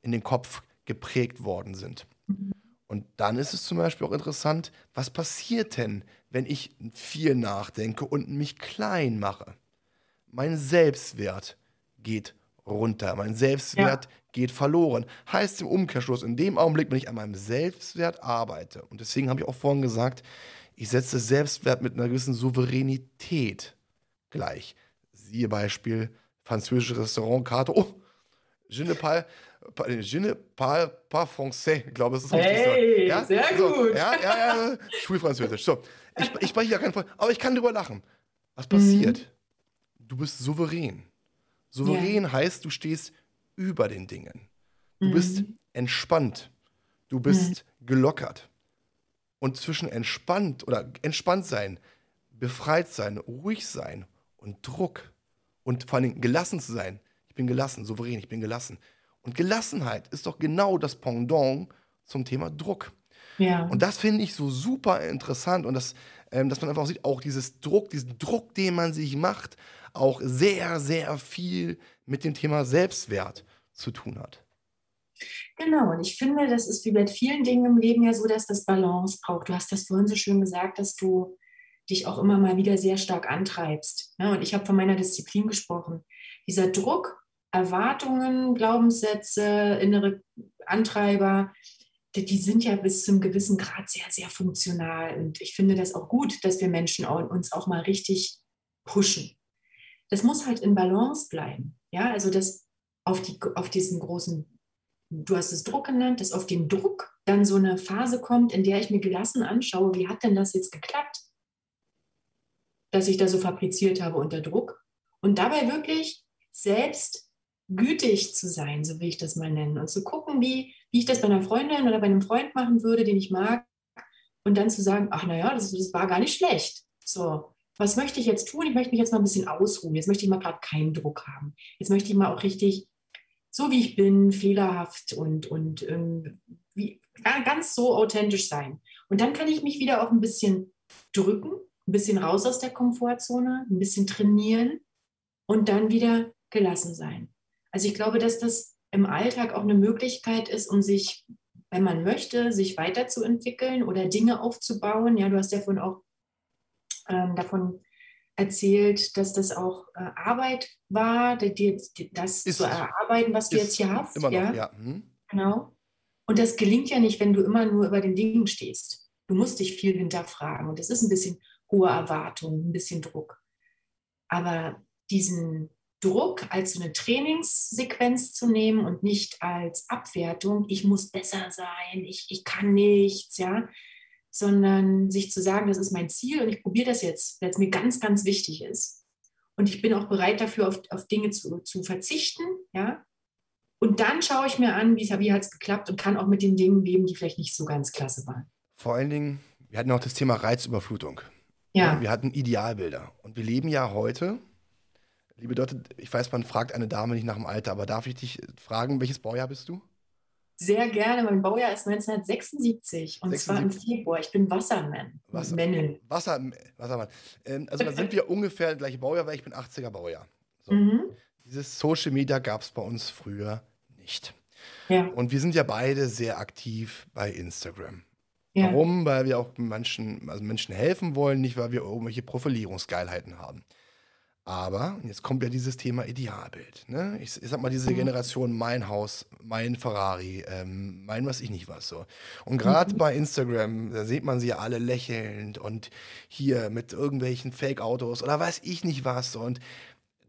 in den Kopf geprägt worden sind. Mhm. Und dann ist es zum Beispiel auch interessant, was passiert denn, wenn ich viel nachdenke und mich klein mache? Mein Selbstwert geht runter, mein Selbstwert ja. geht verloren. Heißt im Umkehrschluss, in dem Augenblick, wenn ich an meinem Selbstwert arbeite, und deswegen habe ich auch vorhin gesagt, ich setze Selbstwert mit einer gewissen Souveränität gleich. Siehe Beispiel französische Restaurantkarte. Oh, je ne parle, je ne parle pas français. Ich glaube, das ist richtig hey, so. Ja? sehr so, gut. Ja, ja, ja, Schulfranzösisch. So, ich, ich spreche ja keinen Fall, aber ich kann drüber lachen. Was passiert? Mhm. Du bist souverän. Souverän ja. heißt, du stehst über den Dingen. Du mhm. bist entspannt. Du bist mhm. gelockert. Und zwischen entspannt oder entspannt sein, befreit sein, ruhig sein und Druck und vor allem gelassen zu sein. Ich bin gelassen, souverän, ich bin gelassen. Und Gelassenheit ist doch genau das Pendant zum Thema Druck. Ja. Und das finde ich so super interessant und das, ähm, dass man einfach sieht, auch dieses Druck, diesen Druck, den man sich macht, auch sehr, sehr viel mit dem Thema Selbstwert zu tun hat. Genau, und ich finde, das ist wie bei vielen Dingen im Leben ja so, dass das Balance braucht. Du hast das vorhin so schön gesagt, dass du dich auch immer mal wieder sehr stark antreibst. Ja, und ich habe von meiner Disziplin gesprochen. Dieser Druck, Erwartungen, Glaubenssätze, innere Antreiber, die, die sind ja bis zum gewissen Grad sehr, sehr funktional. Und ich finde das auch gut, dass wir Menschen auch, uns auch mal richtig pushen. Das muss halt in Balance bleiben. Ja, also das auf, die, auf diesen großen, du hast es Druck genannt, dass auf den Druck dann so eine Phase kommt, in der ich mir gelassen anschaue, wie hat denn das jetzt geklappt? Dass ich da so fabriziert habe unter Druck. Und dabei wirklich selbst gütig zu sein, so will ich das mal nennen. Und zu gucken, wie, wie ich das bei einer Freundin oder bei einem Freund machen würde, den ich mag. Und dann zu sagen, ach naja, das, das war gar nicht schlecht. So, was möchte ich jetzt tun? Ich möchte mich jetzt mal ein bisschen ausruhen. Jetzt möchte ich mal gerade keinen Druck haben. Jetzt möchte ich mal auch richtig, so wie ich bin, fehlerhaft und, und ähm, wie, ganz so authentisch sein. Und dann kann ich mich wieder auch ein bisschen drücken ein bisschen raus aus der Komfortzone, ein bisschen trainieren und dann wieder gelassen sein. Also ich glaube, dass das im Alltag auch eine Möglichkeit ist, um sich, wenn man möchte, sich weiterzuentwickeln oder Dinge aufzubauen. Ja, du hast ja vorhin auch ähm, davon erzählt, dass das auch äh, Arbeit war, die, die, das ist, zu erarbeiten, was du jetzt hier hast. Immer noch, ja. ja. Hm. Genau. Und das gelingt ja nicht, wenn du immer nur über den Dingen stehst. Du musst dich viel hinterfragen. Und das ist ein bisschen hohe Erwartungen, ein bisschen Druck. Aber diesen Druck als so eine Trainingssequenz zu nehmen und nicht als Abwertung, ich muss besser sein, ich, ich kann nichts, ja, sondern sich zu sagen, das ist mein Ziel und ich probiere das jetzt, weil es mir ganz, ganz wichtig ist. Und ich bin auch bereit dafür, auf, auf Dinge zu, zu verzichten, ja. Und dann schaue ich mir an, wie, wie hat es geklappt und kann auch mit den Dingen leben, die vielleicht nicht so ganz klasse waren. Vor allen Dingen, wir hatten auch das Thema Reizüberflutung. Ja. Wir hatten Idealbilder. Und wir leben ja heute Liebe Dörte, ich weiß, man fragt eine Dame nicht nach dem Alter, aber darf ich dich fragen, welches Baujahr bist du? Sehr gerne. Mein Baujahr ist 1976 und 76. zwar im Februar. Ich bin Wassermann. Wasser, Männel. Wasser, Wassermann. Ähm, also da sind wir ungefähr gleiche Baujahr, weil ich bin 80er Baujahr. So. Mhm. Dieses Social Media gab es bei uns früher nicht. Ja. Und wir sind ja beide sehr aktiv bei Instagram. Ja. Warum? Weil wir auch Menschen, also Menschen helfen wollen, nicht weil wir irgendwelche Profilierungsgeilheiten haben. Aber, jetzt kommt ja dieses Thema Idealbild. Ne? Ich, ich sag mal, diese mhm. Generation, mein Haus, mein Ferrari, ähm, mein was ich nicht was so. Und gerade mhm. bei Instagram, da sieht man sie ja alle lächelnd und hier mit irgendwelchen Fake-Autos oder weiß ich nicht was. Und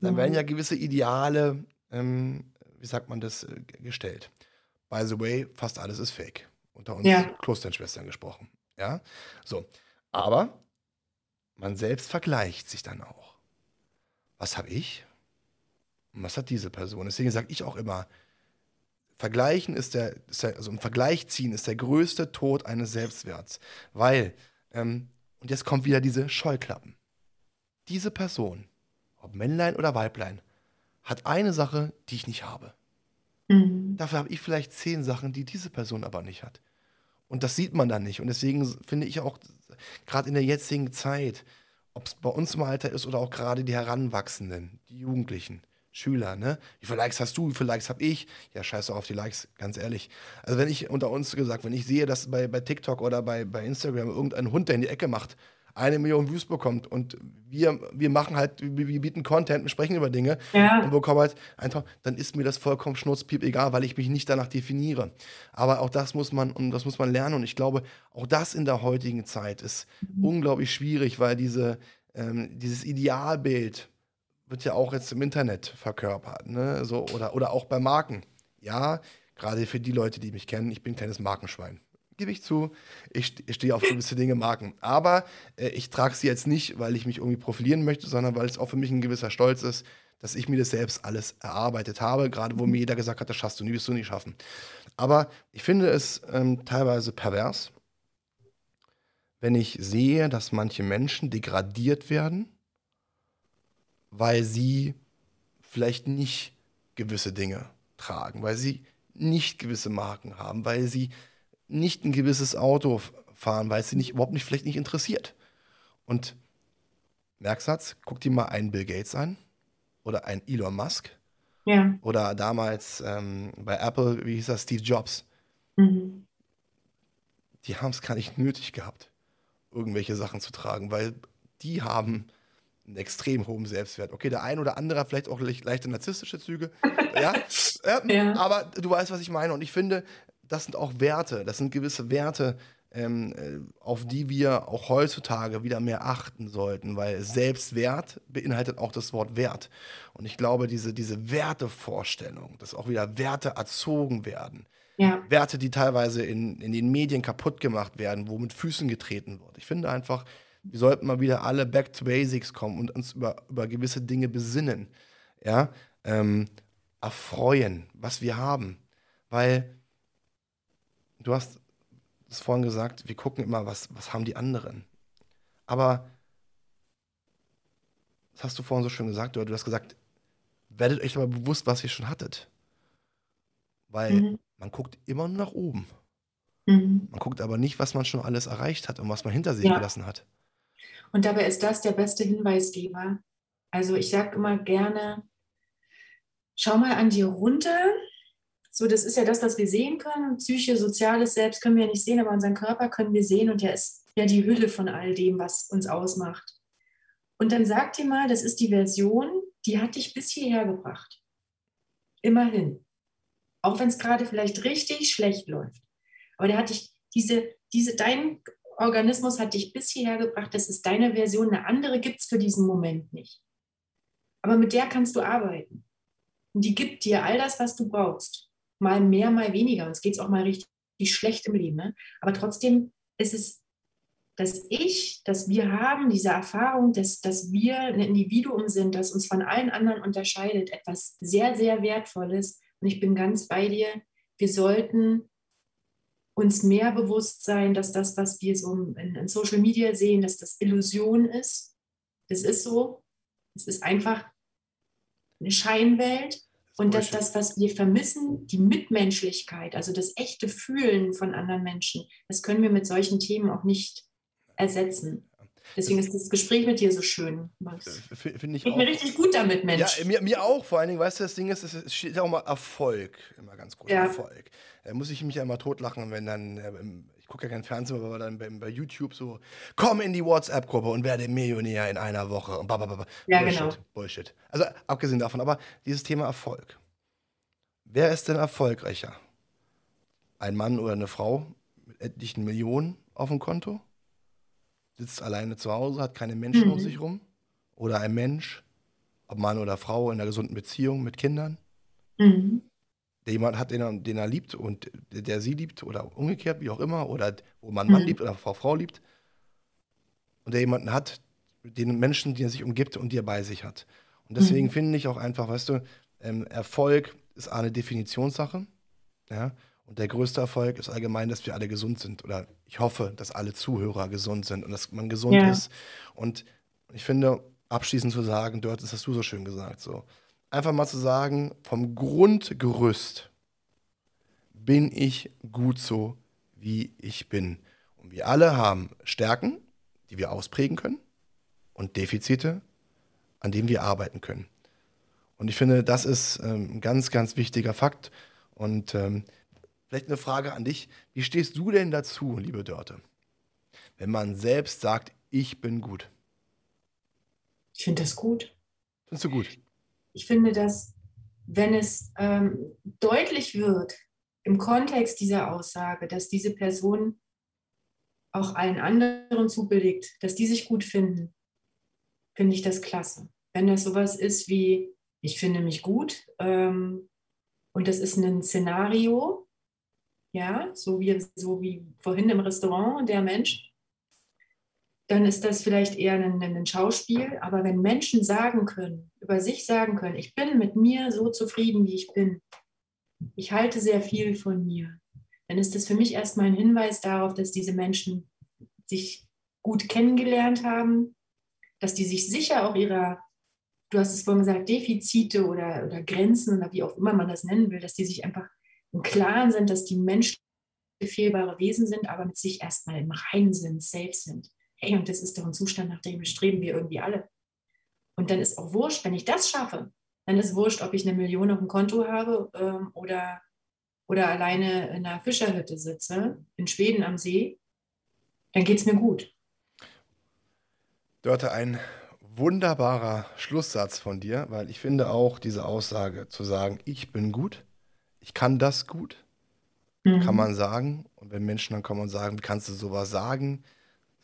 dann mhm. werden ja gewisse Ideale, ähm, wie sagt man das, äh, gestellt. By the way, fast alles ist fake. Unter uns ja. Klosternschwestern gesprochen. Ja, so. Aber man selbst vergleicht sich dann auch was habe ich und was hat diese Person. Deswegen sage ich auch immer, Vergleichen ist der, ist der, also ein Vergleich ziehen ist der größte Tod eines Selbstwerts. Weil, ähm, und jetzt kommt wieder diese Scheuklappen. Diese Person, ob Männlein oder Weiblein, hat eine Sache, die ich nicht habe. Mhm. Dafür habe ich vielleicht zehn Sachen, die diese Person aber nicht hat. Und das sieht man dann nicht. Und deswegen finde ich auch, gerade in der jetzigen Zeit, ob es bei uns im Alter ist oder auch gerade die Heranwachsenden, die Jugendlichen, Schüler, ne? Wie viele Likes hast du, wie viele Likes habe ich? Ja, scheiße auf die Likes, ganz ehrlich. Also wenn ich unter uns gesagt, wenn ich sehe, dass bei, bei TikTok oder bei, bei Instagram irgendein Hund, der in die Ecke macht, eine Million Views bekommt und wir, wir machen halt, wir, wir bieten Content, wir sprechen über Dinge ja. und bekommen halt einfach, dann ist mir das vollkommen schnurzpiep egal, weil ich mich nicht danach definiere. Aber auch das muss man, und das muss man lernen und ich glaube, auch das in der heutigen Zeit ist mhm. unglaublich schwierig, weil diese, ähm, dieses Idealbild wird ja auch jetzt im Internet verkörpert, ne? So, oder, oder auch bei Marken. Ja, gerade für die Leute, die mich kennen, ich bin ein kleines Markenschwein gebe ich zu. Ich, stehe auf gewisse Dinge, Marken. Aber äh, ich trage sie jetzt nicht, weil ich mich irgendwie profilieren möchte, sondern weil es auch für mich ein gewisser Stolz ist, dass ich mir das selbst alles erarbeitet habe, gerade wo mir jeder gesagt hat, das schaffst du nie, wirst du nicht schaffen. Aber ich finde es ähm, teilweise pervers, wenn ich sehe, dass manche Menschen degradiert werden, weil sie vielleicht nicht gewisse Dinge tragen, weil sie nicht gewisse Marken haben, weil sie nicht ein gewisses Auto fahren, weil es sie nicht, überhaupt nicht, vielleicht nicht interessiert. Und Merksatz, guck dir mal einen Bill Gates an oder einen Elon Musk. Ja. Oder damals ähm, bei Apple, wie hieß das, Steve Jobs. Mhm. Die haben es gar nicht nötig gehabt, irgendwelche Sachen zu tragen, weil die haben einen extrem hohen Selbstwert. Okay, der ein oder andere vielleicht auch leichte narzisstische Züge, ja? ja, aber du weißt, was ich meine. Und ich finde, das sind auch Werte, das sind gewisse Werte, ähm, äh, auf die wir auch heutzutage wieder mehr achten sollten, weil Selbstwert beinhaltet auch das Wort Wert. Und ich glaube, diese, diese Wertevorstellung, dass auch wieder Werte erzogen werden, ja. Werte, die teilweise in, in den Medien kaputt gemacht werden, wo mit Füßen getreten wird. Ich finde einfach, wir sollten mal wieder alle back to basics kommen und uns über, über gewisse Dinge besinnen. Ja, ähm, erfreuen, was wir haben. Weil du hast es vorhin gesagt, wir gucken immer, was, was haben die anderen. Aber, das hast du vorhin so schön gesagt, du, du hast gesagt, werdet euch aber bewusst, was ihr schon hattet. Weil mhm. man guckt immer nur nach oben. Mhm. Man guckt aber nicht, was man schon alles erreicht hat und was man hinter sich ja. gelassen hat. Und dabei ist das der beste Hinweisgeber. Also ich sage immer gerne, schau mal an dir runter so, das ist ja das, was wir sehen können. Psyche, soziales Selbst können wir ja nicht sehen, aber unseren Körper können wir sehen und der ist ja die Hülle von all dem, was uns ausmacht. Und dann sag dir mal, das ist die Version, die hat dich bis hierher gebracht. Immerhin. Auch wenn es gerade vielleicht richtig schlecht läuft. Aber der hat dich, diese, diese, dein Organismus hat dich bis hierher gebracht, das ist deine Version, eine andere gibt es für diesen Moment nicht. Aber mit der kannst du arbeiten. Und die gibt dir all das, was du brauchst mal mehr, mal weniger. Uns geht es auch mal richtig schlecht im Leben. Ne? Aber trotzdem ist es das Ich, das wir haben, diese Erfahrung, dass, dass wir ein Individuum sind, das uns von allen anderen unterscheidet, etwas sehr, sehr Wertvolles. Und ich bin ganz bei dir. Wir sollten uns mehr bewusst sein, dass das, was wir so in, in Social Media sehen, dass das Illusion ist. Das ist so. Es ist einfach eine Scheinwelt und dass das, was wir vermissen, die Mitmenschlichkeit, also das echte Fühlen von anderen Menschen, das können wir mit solchen Themen auch nicht ersetzen. Deswegen ist das Gespräch mit dir so schön. Finde ich Geht mir richtig gut damit, Mensch. Ja, mir, mir auch. Vor allen Dingen, weißt du, das Ding ist, es steht auch mal Erfolg. Immer ganz groß ja. Erfolg. Da muss ich mich ja immer totlachen, wenn dann, äh, gucke ja kein Fernsehen, aber dann bei, bei, YouTube so, komm in die WhatsApp-Gruppe und werde Millionär in einer Woche. Und. Ja, Bullshit, genau. Bullshit. Also abgesehen davon, aber dieses Thema Erfolg. Wer ist denn erfolgreicher? Ein Mann oder eine Frau mit etlichen Millionen auf dem Konto? sitzt alleine zu Hause, hat keine Menschen mhm. um sich rum. Oder ein Mensch, ob Mann oder Frau, in einer gesunden Beziehung mit Kindern. Mhm. Der jemand hat, den er, den er liebt und der, sie liebt oder umgekehrt, wie auch immer. Oder wo man Mann mhm. liebt oder Frau Frau liebt. Und der jemanden hat, den Menschen, die er sich umgibt und die er bei sich hat. Und deswegen mhm. finde ich auch einfach, weißt du, ähm, Erfolg ist eine Definitionssache. Ja? Und der größte Erfolg ist allgemein, dass wir alle gesund sind. Oder ich hoffe, dass alle Zuhörer gesund sind und dass man gesund ja. ist. Und ich finde, abschließend zu sagen, dort ist das du so schön gesagt, so. Einfach mal zu sagen, vom Grundgerüst bin ich gut so, wie ich bin. Und wir alle haben Stärken, die wir ausprägen können und Defizite, an denen wir arbeiten können. Und ich finde, das ist ähm, ein ganz, ganz wichtiger Fakt. Und ähm, Vielleicht eine Frage an dich. Wie stehst du denn dazu, liebe Dörte, wenn man selbst sagt, ich bin gut? Ich finde das gut. Findest du gut? Ich finde, dass, wenn es ähm, deutlich wird im Kontext dieser Aussage, dass diese Person auch allen anderen zubilligt, dass die sich gut finden, finde ich das klasse. Wenn das sowas ist wie, ich finde mich gut ähm, und das ist ein Szenario, ja, so wie, so wie vorhin im Restaurant der Mensch, dann ist das vielleicht eher ein, ein, Schauspiel. Aber wenn Menschen sagen können, über sich sagen können, ich bin mit mir so zufrieden, wie ich bin, ich halte sehr viel von mir, dann ist das für mich erstmal ein Hinweis darauf, dass diese Menschen sich gut kennengelernt haben, dass die sich sicher auch ihrer, du hast es vorhin gesagt, Defizite oder, oder Grenzen oder wie auch immer man das nennen will, dass die sich einfach im Klaren sind, dass die Menschen fehlbare Wesen sind, aber mit sich erstmal im Reinen sind, safe sind. Hey, und das ist doch ein Zustand, nach dem streben wir irgendwie alle. Und dann ist auch wurscht, wenn ich das schaffe, dann ist wurscht, ob ich eine Million auf dem Konto habe ähm, oder, oder alleine in einer Fischerhütte sitze, in Schweden am See, dann geht es mir gut. Dörte, ein wunderbarer Schlusssatz von dir, weil ich finde auch diese Aussage zu sagen, ich bin gut, ich kann das gut, mhm. kann man sagen. Und wenn Menschen dann kommen und sagen, wie kannst du sowas sagen?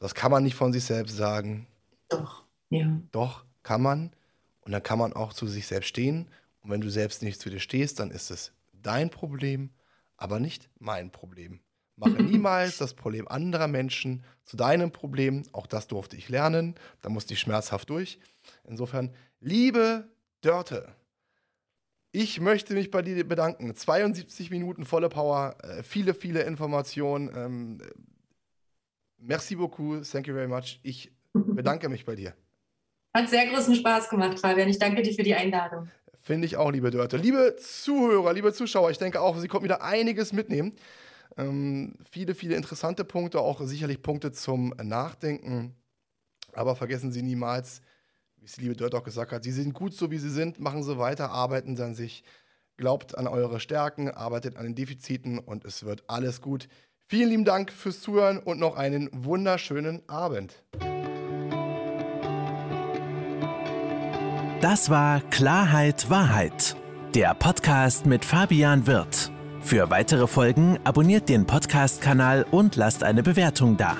Das kann man nicht von sich selbst sagen. Doch, ja. Doch, kann man. Und dann kann man auch zu sich selbst stehen. Und wenn du selbst nicht zu dir stehst, dann ist es dein Problem, aber nicht mein Problem. Mache niemals das Problem anderer Menschen zu deinem Problem. Auch das durfte ich lernen. Da musste ich schmerzhaft durch. Insofern, liebe Dörte, ich möchte mich bei dir bedanken. 72 Minuten volle Power, äh, viele, viele Informationen. Merci beaucoup, thank you very much. Ich bedanke mich bei dir. Hat sehr großen Spaß gemacht, Fabian. Ich danke dir für die Einladung. Finde ich auch, liebe Dörte. Liebe Zuhörer, liebe Zuschauer, ich denke auch, Sie konnten wieder einiges mitnehmen. Ähm, viele, viele interessante Punkte, auch sicherlich Punkte zum Nachdenken. Aber vergessen Sie niemals, wie es die liebe Dirt auch gesagt hat, sie sind gut so, wie sie sind, machen sie weiter, arbeiten sie an sich, glaubt an eure Stärken, arbeitet an den Defiziten und es wird alles gut. Vielen lieben Dank fürs Zuhören und noch einen wunderschönen Abend. Das war Klarheit Wahrheit, der Podcast mit Fabian Wirth. Für weitere Folgen abonniert den Podcast-Kanal und lasst eine Bewertung da.